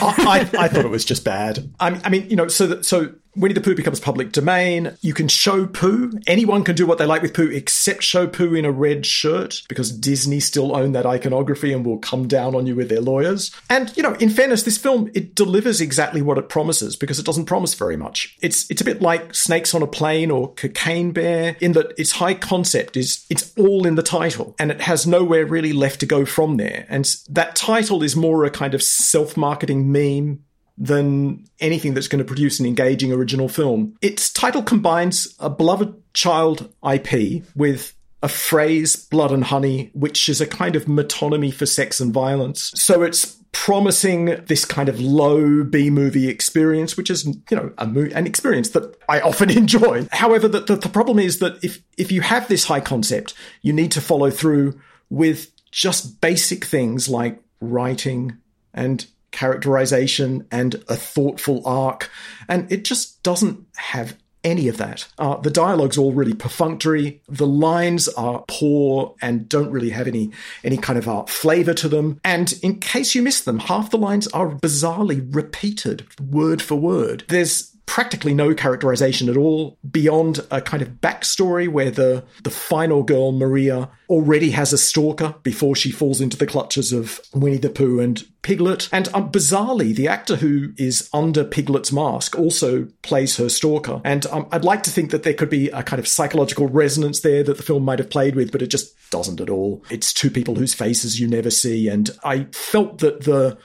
Speaker 3: I, I, thought it was just bad. I, I mean, you know, so that, so Winnie the Pooh becomes public domain. You can show poo. Anyone can do what they like with poo except show poo in a red shirt because Disney still own that iconography and will come down on you with their lawyers. And, you know, in fairness, this film, it delivers exactly what it promises because it doesn't promise very much. It's, it's a bit like Snakes on a Plane or Cocaine Bear in that its high concept is, it's all in the title and it has nowhere really left to go from there. And that title is more a kind of self-marketing meme than anything that's going to produce an engaging original film. Its title combines a beloved child IP with a phrase, blood and honey, which is a kind of metonymy for sex and violence. So it's promising this kind of low B movie experience, which is, you know, a mo- an experience that I often enjoy. However, the, the, the problem is that if, if you have this high concept, you need to follow through with just basic things like writing and characterization and a thoughtful arc. And it just doesn't have any of that. Uh, the dialogue's all really perfunctory. The lines are poor and don't really have any any kind of uh, flavor to them. And in case you missed them, half the lines are bizarrely repeated word for word. There's practically no characterization at all beyond a kind of backstory where the the final girl Maria already has a stalker before she falls into the clutches of Winnie the Pooh and Piglet. And um, bizarrely, the actor who is under Piglet's mask also plays her stalker. And um, I'd like to think that there could be a kind of psychological resonance there that the film might have played with, but it just doesn't at all. It's two people whose faces you never see, and I felt that the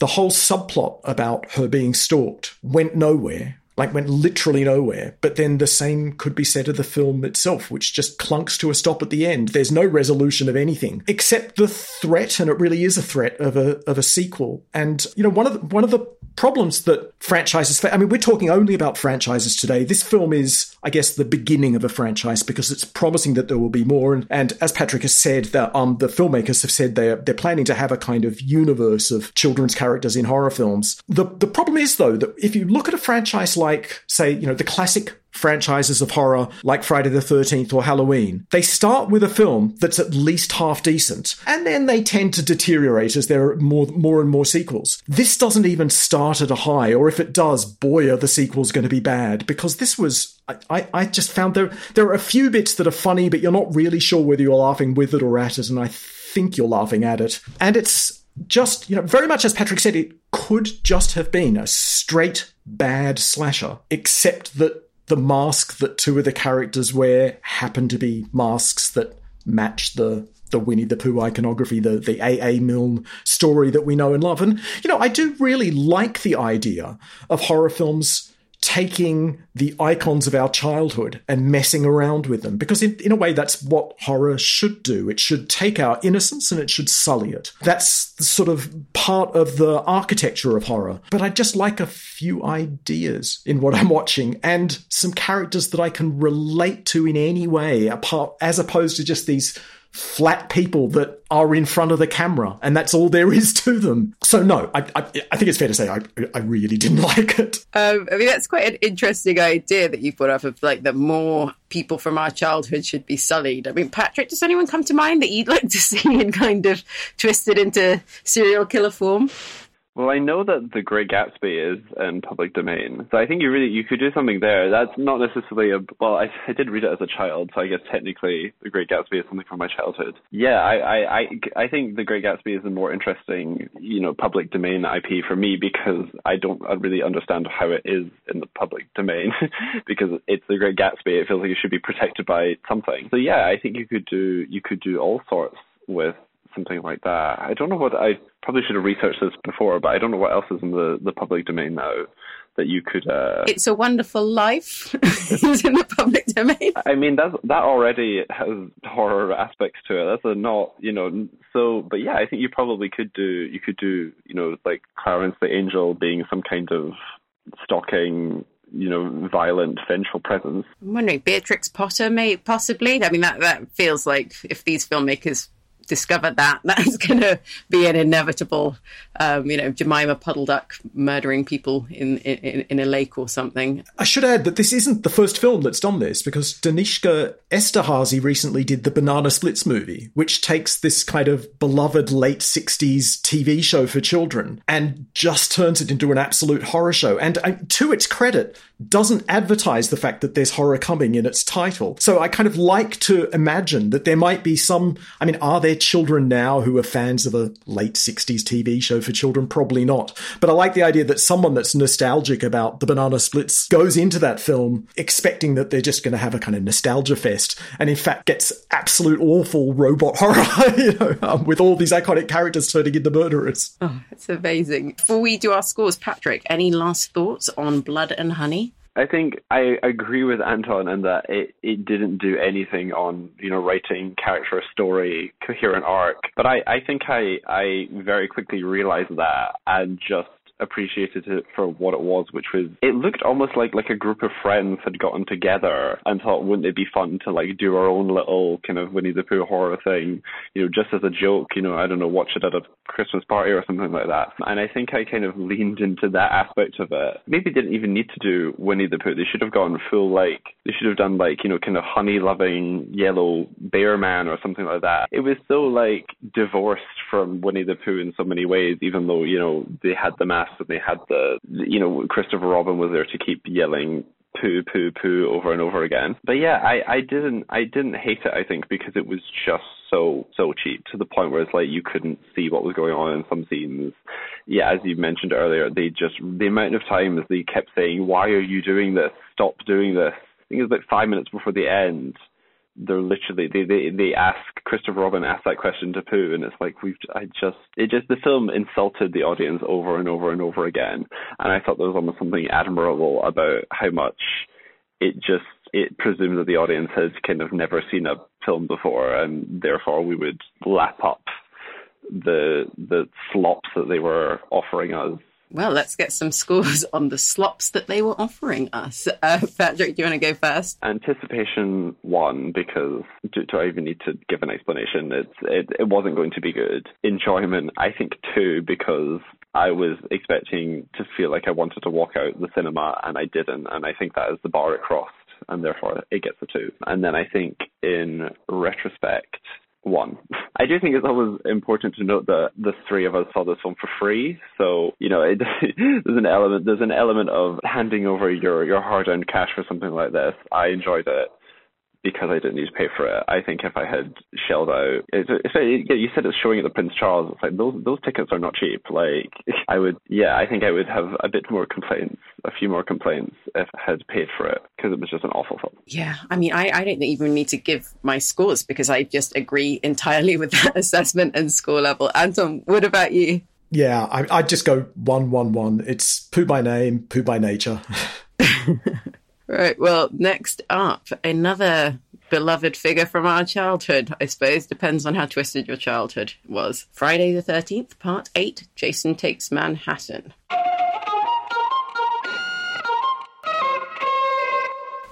Speaker 3: the whole subplot about her being stalked went nowhere like went literally nowhere. But then the same could be said of the film itself, which just clunks to a stop at the end. There's no resolution of anything except the threat, and it really is a threat of a of a sequel. And you know, one of the, one of the problems that franchises. I mean, we're talking only about franchises today. This film is, I guess, the beginning of a franchise because it's promising that there will be more. And, and as Patrick has said, that um, the filmmakers have said they're they're planning to have a kind of universe of children's characters in horror films. The the problem is though that if you look at a franchise like, say, you know, the classic franchises of horror like Friday the 13th or Halloween. They start with a film that's at least half decent, and then they tend to deteriorate as there are more, more and more sequels. This doesn't even start at a high, or if it does, boy, are the sequels going to be bad, because this was. I, I just found there there are a few bits that are funny, but you're not really sure whether you're laughing with it or at it, and I think you're laughing at it. And it's just, you know, very much as Patrick said, it could just have been a straight bad slasher, except that the mask that two of the characters wear happen to be masks that match the the Winnie the Pooh iconography, the the A.A. Milne story that we know and love. And you know, I do really like the idea of horror films taking the icons of our childhood and messing around with them. Because, in, in, a way, that's what horror should do. It should take our innocence and it should sully it. That's sort of part of the architecture of horror. But I just like a few ideas in what I'm watching and some characters that I can relate to in any way, apart, as opposed to just these flat people that are in front of the camera, and that's all there is to them. So no, I, I, I think it's fair to say I, I really didn't like it.
Speaker 2: Um, I mean, that's quite an interesting idea that you put up of like that more people from our childhood should be sullied. I mean, Patrick, does anyone come to mind that you'd like to see and kind of twisted into serial killer form?
Speaker 4: Well, I know that The Great Gatsby is in public domain, so I think you really you could do something there. That's not necessarily a well. I, I did read it as a child, so I guess technically The Great Gatsby is something from my childhood. Yeah, I I I, I think The Great Gatsby is a more interesting you know public domain IP for me because I don't really understand how it is in the public domain because it's The Great Gatsby. It feels like it should be protected by something. So yeah, I think you could do you could do all sorts with something like that. I don't know what I probably should have researched this before, but I don't know what else is in the the public domain now that you could. Uh,
Speaker 2: it's a Wonderful Life is in the public domain.
Speaker 4: I mean, that that already has horror aspects to it. That's a not, you know. So, but yeah, I think you probably could do. You could do, you know, like Clarence the Angel being some kind of stalking you know, violent, vengeful presence.
Speaker 2: I'm wondering, Beatrix Potter, may possibly. I mean, that that feels like if these filmmakers discover that, that's going to be an inevitable, um, you know, Jemima Puddle Duck murdering people in, in, in a lake or something.
Speaker 3: I should add that this isn't the first film that's done this because Danishka Esterhazy recently did the Banana Splits movie, which takes this kind of beloved late 60s TV show for children and just turns it into an absolute horror show. And uh, to its credit, doesn't advertise the fact that there's horror coming in its title. So I kind of like to imagine that there might be some, I mean, are there children now who are fans of a late 60s TV show for children? Probably not. But I like the idea that someone that's nostalgic about the Banana Splits goes into that film expecting that they're just going to have a kind of nostalgia fest and in fact gets absolute awful robot horror, you know, um, with all these iconic characters turning into murderers.
Speaker 2: Oh, it's amazing. Before we do our scores, Patrick, any last thoughts on Blood and Honey?
Speaker 4: I think I agree with Anton in that it, it didn't do anything on, you know, writing character story, coherent arc. But I, I think I, I very quickly realized that and just appreciated it for what it was, which was it looked almost like like a group of friends had gotten together and thought, wouldn't it be fun to like do our own little kind of Winnie the Pooh horror thing, you know, just as a joke, you know, I don't know, watch it at a Christmas party or something like that. And I think I kind of leaned into that aspect of it. Maybe didn't even need to do Winnie the Pooh. They should have gone full like they should have done like you know kind of honey loving yellow bear man or something like that. It was so like divorced from Winnie the Pooh in so many ways, even though you know they had the mask and they had the, you know, Christopher Robin was there to keep yelling poo poo poo over and over again. But yeah, I, I didn't I didn't hate it I think because it was just so so cheap to the point where it's like you couldn't see what was going on in some scenes. Yeah, as you mentioned earlier, they just the amount of times they kept saying, Why are you doing this? Stop doing this. I think it was about five minutes before the end they're literally they they they ask Christopher Robin asked that question to Pooh, and it's like we've I just it just the film insulted the audience over and over and over again, and I thought there was almost something admirable about how much it just it presumed that the audience has kind of never seen a film before, and therefore we would lap up the the slops that they were offering us
Speaker 2: well, let's get some scores on the slops that they were offering us. Uh, Patrick, do you want to go first?
Speaker 4: Anticipation one, because do, do I even need to give an explanation? It's, it, it wasn't going to be good. Enjoyment, I think two, because I was expecting to feel like I wanted to walk out the cinema and I didn't. And I think that is the bar it crossed and therefore it gets a two. And then I think in retrospect, one. I do think it's always important to note that the three of us saw this film for free. So, you know, it, there's an element there's an element of handing over your, your hard earned cash for something like this. I enjoyed it because I didn't need to pay for it. I think if I had shelled out, it, it, you said it's showing at the Prince Charles. It's like those those tickets are not cheap. Like I would, yeah, I think I would have a bit more complaints, a few more complaints if I had paid for it because it was just an awful film.
Speaker 2: Yeah, I mean, I, I don't even need to give my scores because I just agree entirely with that assessment and score level. Anton, what about you?
Speaker 3: Yeah, I, I'd just go one, one, one. It's poo by name, poo by nature.
Speaker 2: Right. Well, next up, another beloved figure from our childhood, I suppose. Depends on how twisted your childhood was. Friday the 13th, Part 8 Jason Takes Manhattan.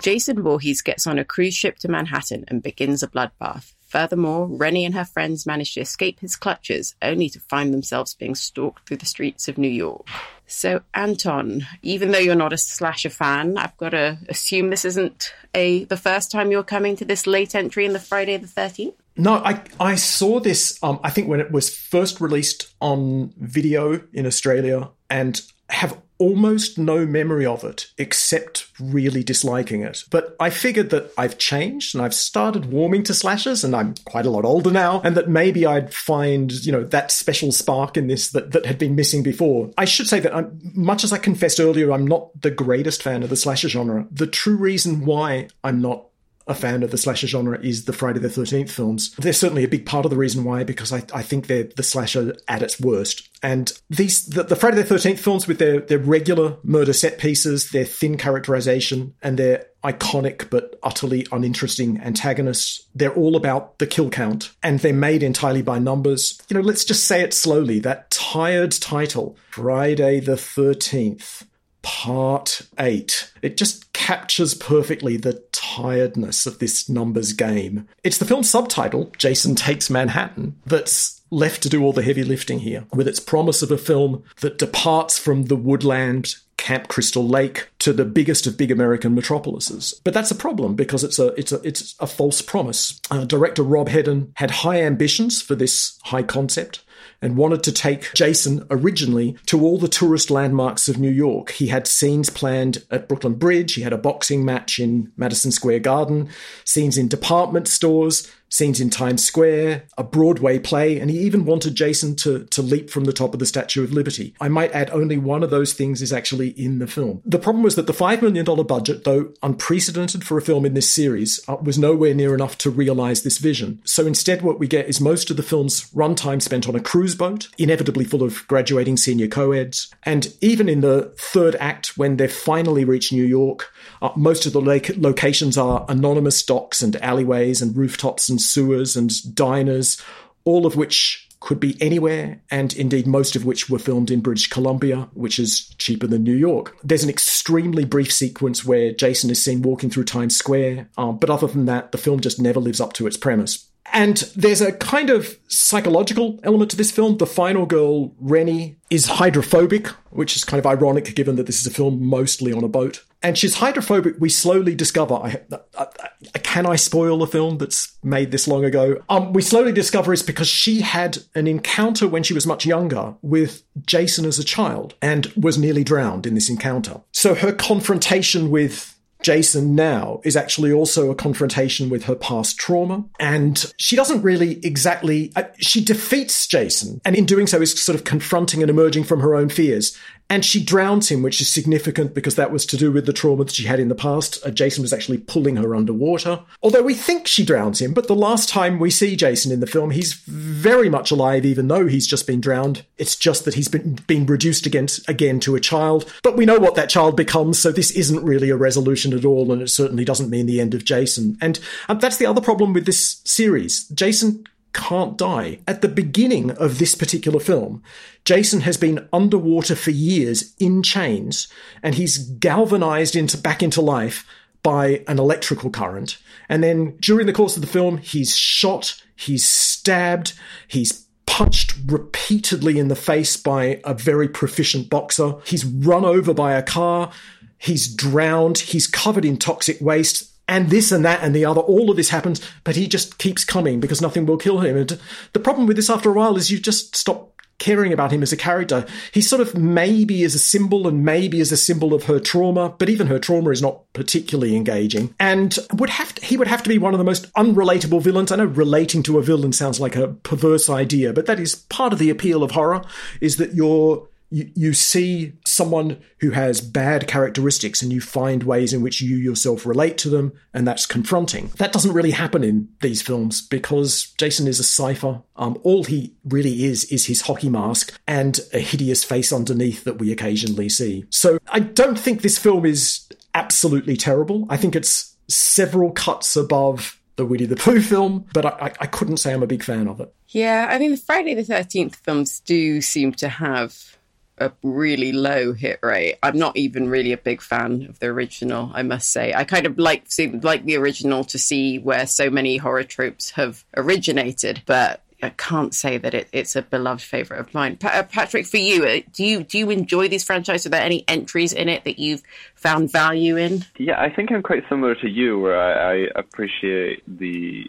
Speaker 2: Jason Voorhees gets on a cruise ship to Manhattan and begins a bloodbath. Furthermore, Rennie and her friends manage to escape his clutches, only to find themselves being stalked through the streets of New York. So, Anton, even though you're not a slasher fan, I've got to assume this isn't a the first time you're coming to this late entry in the Friday the 13th?
Speaker 3: No, I I saw this. Um, I think when it was first released on video in Australia, and have almost no memory of it except really disliking it. But I figured that I've changed and I've started warming to slashers and I'm quite a lot older now and that maybe I'd find, you know, that special spark in this that, that had been missing before. I should say that I'm, much as I confessed earlier, I'm not the greatest fan of the slasher genre. The true reason why I'm not a fan of the slasher genre is the Friday the 13th films. They're certainly a big part of the reason why, because I, I think they're the slasher at its worst. And these, the, the Friday the 13th films with their, their regular murder set pieces, their thin characterization, and their iconic but utterly uninteresting antagonists. They're all about the kill count and they're made entirely by numbers. You know, let's just say it slowly. That tired title, Friday the 13th. Part 8. It just captures perfectly the tiredness of this numbers game. It's the film's subtitle, Jason Takes Manhattan, that's left to do all the heavy lifting here, with its promise of a film that departs from the woodland Camp Crystal Lake to the biggest of big American metropolises. But that's a problem because it's a it's a it's a false promise. Uh, director Rob Hedden had high ambitions for this high concept and wanted to take Jason originally to all the tourist landmarks of New York. He had scenes planned at Brooklyn Bridge, he had a boxing match in Madison Square Garden, scenes in department stores, scenes in Times Square, a Broadway play, and he even wanted Jason to, to leap from the top of the Statue of Liberty. I might add only one of those things is actually in the film. The problem was that the $5 million budget, though unprecedented for a film in this series, uh, was nowhere near enough to realize this vision. So instead, what we get is most of the film's runtime spent on a cruise boat, inevitably full of graduating senior co-eds. And even in the third act, when they've finally reach New York, uh, most of the locations are anonymous docks and alleyways and rooftops and sewers and diners, all of which could be anywhere, and indeed most of which were filmed in British Columbia, which is cheaper than New York. There's an extremely brief sequence where Jason is seen walking through Times Square, um, but other than that, the film just never lives up to its premise. And there's a kind of psychological element to this film. The final girl, Rennie, is hydrophobic, which is kind of ironic given that this is a film mostly on a boat. And she's hydrophobic, we slowly discover. I, I, I, can I spoil a film that's made this long ago? Um, we slowly discover is because she had an encounter when she was much younger with Jason as a child and was nearly drowned in this encounter. So her confrontation with Jason now is actually also a confrontation with her past trauma. And she doesn't really exactly, uh, she defeats Jason, and in doing so is sort of confronting and emerging from her own fears. And she drowns him, which is significant because that was to do with the trauma that she had in the past. Uh, Jason was actually pulling her underwater. Although we think she drowns him, but the last time we see Jason in the film, he's very much alive, even though he's just been drowned. It's just that he's been, been reduced again, again to a child. But we know what that child becomes, so this isn't really a resolution at all, and it certainly doesn't mean the end of Jason. And, and that's the other problem with this series. Jason can't die. At the beginning of this particular film, Jason has been underwater for years in chains and he's galvanized into back into life by an electrical current. And then during the course of the film, he's shot, he's stabbed, he's punched repeatedly in the face by a very proficient boxer. He's run over by a car. He's drowned. He's covered in toxic waste and this and that and the other, all of this happens, but he just keeps coming because nothing will kill him. And the problem with this after a while is you just stop caring about him as a character. He sort of maybe is a symbol and maybe is a symbol of her trauma, but even her trauma is not particularly engaging. And would have to, he would have to be one of the most unrelatable villains. I know relating to a villain sounds like a perverse idea, but that is part of the appeal of horror is that you're you, you see someone who has bad characteristics and you find ways in which you yourself relate to them, and that's confronting. That doesn't really happen in these films because Jason is a cipher. Um, all he really is is his hockey mask and a hideous face underneath that we occasionally see. So I don't think this film is absolutely terrible. I think it's several cuts above the Winnie the Pooh film, but I, I couldn't say I'm a big fan of it.
Speaker 2: Yeah, I mean, the Friday the 13th films do seem to have a really low hit rate. I'm not even really a big fan of the original, I must say. I kind of like like the original to see where so many horror tropes have originated, but I can't say that it, it's a beloved favorite of mine. Pa- uh, Patrick, for you, uh, do you do you enjoy these franchises? Are there any entries in it that you've found value in?
Speaker 4: Yeah, I think I'm quite similar to you, where I, I appreciate the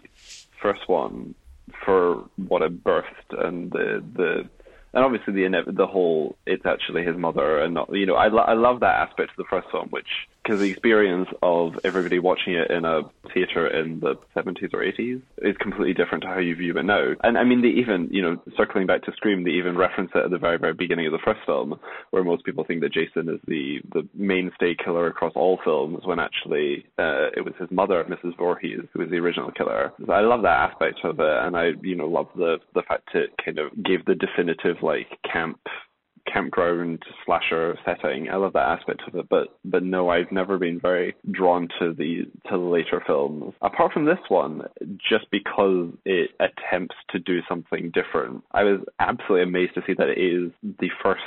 Speaker 4: first one for what it birthed and the the and obviously the the whole it's actually his mother and not you know I lo- I love that aspect of the first film which because the experience of everybody watching it in a theater in the 70s or 80s is completely different to how you view it now. And I mean, they even, you know, circling back to Scream, they even reference it at the very, very beginning of the first film, where most people think that Jason is the, the mainstay killer across all films, when actually uh, it was his mother, Mrs. Voorhees, who was the original killer. So I love that aspect of it, and I, you know, love the, the fact it kind of gave the definitive, like, camp campground slasher setting. I love that aspect of it, but but no, I've never been very drawn to the to the later films. Apart from this one, just because it attempts to do something different. I was absolutely amazed to see that it is the first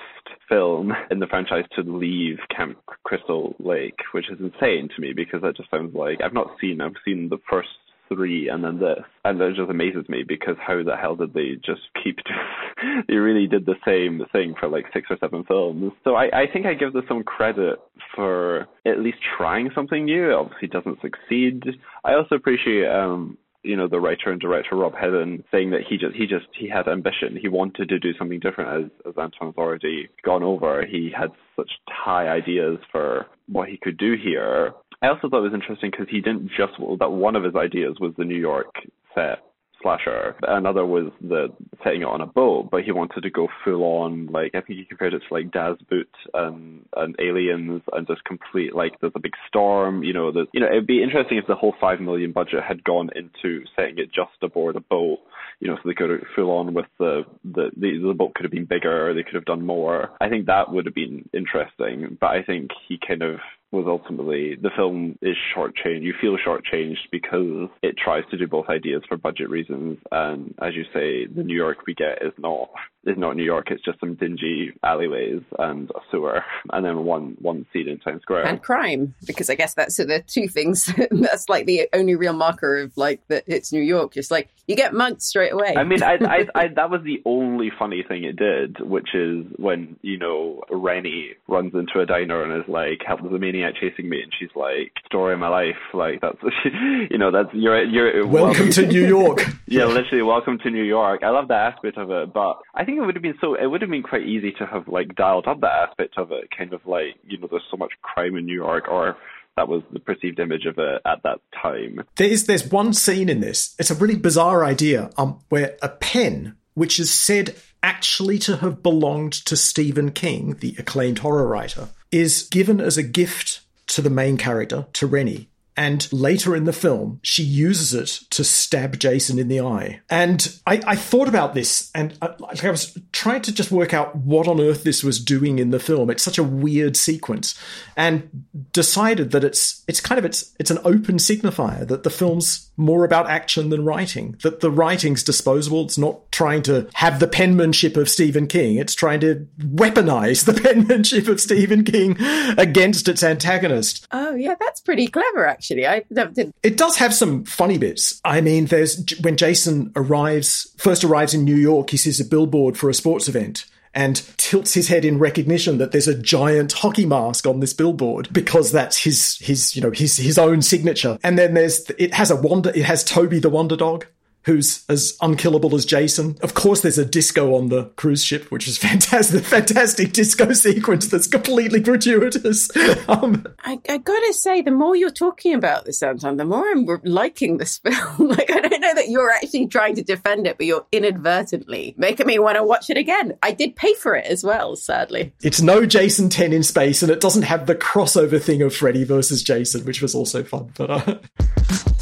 Speaker 4: film in the franchise to leave Camp Crystal Lake, which is insane to me because that just sounds like I've not seen I've seen the first three and then this. And it just amazes me because how the hell did they just keep they really did the same thing for like six or seven films. So I, I think I give them some credit for at least trying something new. It obviously doesn't succeed. I also appreciate um you know the writer and director Rob Hedden saying that he just he just he had ambition. He wanted to do something different, as as Anton's already gone over. He had such high ideas for what he could do here, I also thought it was interesting because he didn't just that one of his ideas was the New York set slasher. Another was the setting it on a boat, but he wanted to go full on like I think he compared it to like Das Boot and and Aliens and just complete like there's a big storm, you know, the you know, it'd be interesting if the whole five million budget had gone into setting it just aboard a boat, you know, so they could have full on with the the the, the boat could have been bigger, they could have done more. I think that would have been interesting. But I think he kind of was ultimately the film is shortchanged. You feel shortchanged because it tries to do both ideas for budget reasons, and as you say, the New York we get is not is not New York. It's just some dingy alleyways and a sewer, and then one one scene in Times Square
Speaker 2: and crime. Because I guess that's so the two things. that's like the only real marker of like that it's New York. Just like you get mugged straight away.
Speaker 4: I mean, I, I, I that was the only funny thing it did, which is when you know Rennie runs into a diner and is like, "Help! There's a maniac chasing me," and she's like, "Story of my life." Like that's you know that's you're you're
Speaker 3: welcome to New York.
Speaker 4: yeah, literally, welcome to New York. I love that aspect of it, but I think think it would have been so. It would have been quite easy to have like dialed up that aspect of it, kind of like you know, there's so much crime in New York, or that was the perceived image of it at that time.
Speaker 3: There is there's one scene in this. It's a really bizarre idea, um, where a pen, which is said actually to have belonged to Stephen King, the acclaimed horror writer, is given as a gift to the main character, to Rennie, and later in the film, she uses it to stab Jason in the eye. And I, I thought about this and uh, I, I, was trying to just work out what on earth this was doing in the film. It's such a weird sequence and decided that it's, it's kind of, it's, it's an open signifier that the film's more about action than writing, that the writing's disposable. It's not trying to have the penmanship of Stephen King. It's trying to weaponize the penmanship of Stephen King against its antagonist.
Speaker 2: Oh, yeah, that's pretty clever, actually. I did.
Speaker 3: It does have some funny bits. I mean, there's when Jason arrives, first arrives in New York, he sees a billboard for a sports event and tilts his head in recognition that there's a giant hockey mask on this billboard because that's his his you know his his own signature. And then there's it has a wonder it has Toby the Wonder Dog who's as unkillable as Jason. Of course, there's a disco on the cruise ship, which is fantastic. Fantastic disco sequence that's completely gratuitous. Um,
Speaker 2: I, I, gotta say, the more you're talking about this, Anton, the more I'm liking this film. like, I don't know that you're actually trying to defend it, but you're inadvertently making me want to watch it again. I did pay for it as well, sadly.
Speaker 3: It's no Jason 10 in space, and it doesn't have the crossover thing of Freddy versus Jason, which was also fun. But. Uh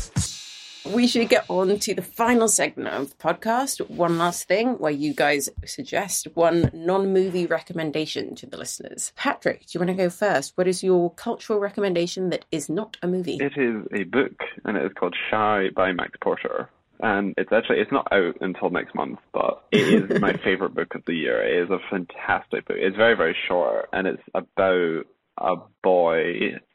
Speaker 2: we should get on to the final segment of the podcast. One last thing where you guys suggest one non movie recommendation to the listeners. Patrick, do you want to go first? What is your cultural recommendation that is not a movie?
Speaker 4: It is a book, and it is called Shy by Max Porter and it's actually it's not out until next month, but it is my favorite book of the year. It is a fantastic book. It's very very short, and it's about a boy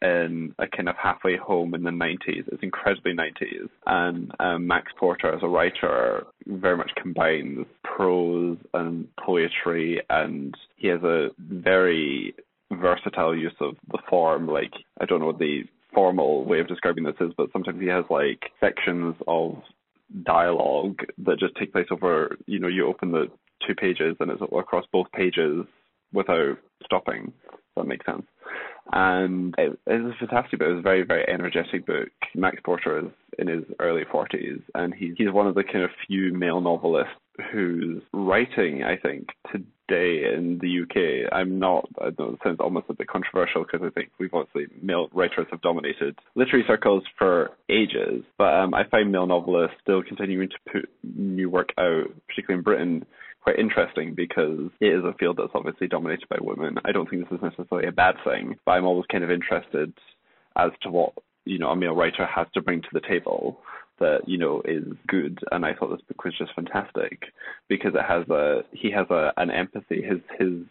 Speaker 4: in a kind of halfway home in the 90s. It's incredibly 90s. And um, Max Porter, as a writer, very much combines prose and poetry, and he has a very versatile use of the form. Like, I don't know what the formal way of describing this is, but sometimes he has like sections of dialogue that just take place over, you know, you open the two pages and it's across both pages without stopping. If that makes sense. and it, it was fantastic. But it was a very, very energetic book. Max Porter is in his early forties, and he's he's one of the kind of few male novelists who's writing, I think, today in the UK. I'm not, I know it sounds almost a bit controversial because I think we've obviously, male writers have dominated literary circles for ages, but um, I find male novelists still continuing to put new work out, particularly in Britain, quite interesting because it is a field that's obviously dominated by women. I don't think this is necessarily a bad thing, but I'm always kind of interested as to what you know a male writer has to bring to the table that you know is good. And i thought this book was just fantastic because it has a he has a an empathy. His his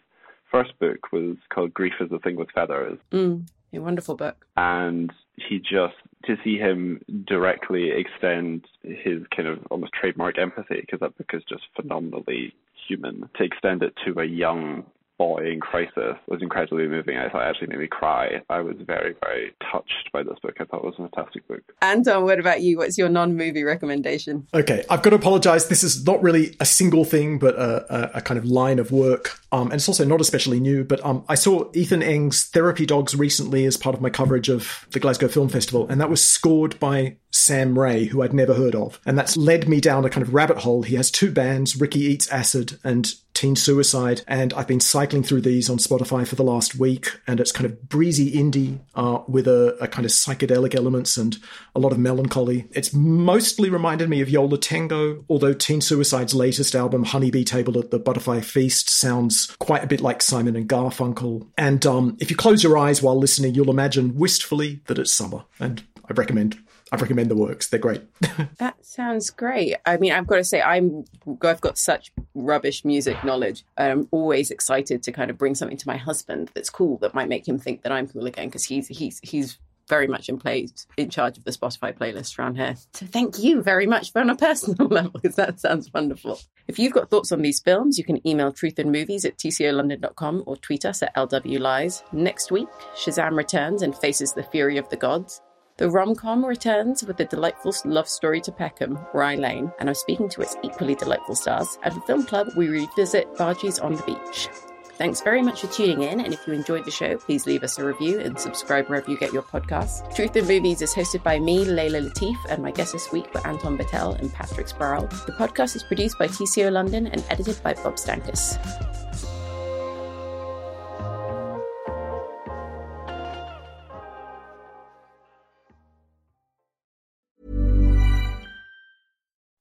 Speaker 4: first book was called grief is a thing with feathers.
Speaker 2: Mm, a wonderful book.
Speaker 4: And he just to see him directly extend his kind of almost trademark empathy because that book is just phenomenally human to extend it to a young boy in crisis was incredibly moving. I thought it actually made me cry. I was very, very touched by this book. I thought it was a fantastic book.
Speaker 2: Anton, what about you? What's your non-movie recommendation?
Speaker 3: Okay, I've got to apologize. This is not really a single thing, but a, a, a kind of line of work. Um, and it's also not especially new, but um, I saw Ethan Eng's Therapy Dogs recently as part of my coverage of the Glasgow Film Festival, and that was scored by Sam Ray, who I'd never heard of. And that's led me down a kind of rabbit hole. He has two bands, Ricky Eats Acid and Teen Suicide, and I've been cycling through these on Spotify for the last week, and it's kind of breezy indie uh, with a, a, kind of psychedelic elements and a lot of melancholy. It's mostly reminded me of Yo La Tengo, although Teen Suicide's latest album, Honeybee Table at the Butterfly Feast, sounds quite a bit like Simon and Garfunkel. And um, if you close your eyes while listening, you'll imagine wistfully that it's summer, and I recommend I recommend the works. They're great.
Speaker 2: that sounds great. I mean, I've got to say, I'm I've got such rubbish music knowledge. I'm always excited to kind of bring something to my husband that's cool that might make him think that I'm cool again because he's he's he's very much in place in charge of the Spotify playlist around here. So thank you very much for on a personal level because that sounds wonderful. If you've got thoughts on these films, you can email truthandmovies at tcolondon.com or tweet us at lwlies. Next week, Shazam returns and faces the fury of the gods. The rom-com returns with a delightful love story to Peckham, Rye Lane, and I'm speaking to its equally delightful stars. At the film club, we revisit Bhaji on the Beach. Thanks very much for tuning in, and if you enjoyed the show, please leave us a review and subscribe wherever you get your podcasts. Truth and Movies is hosted by me, Leila Latif, and my guests this week were Anton Bitel and Patrick Sproull. The podcast is produced by TCO London and edited by Bob Stankus.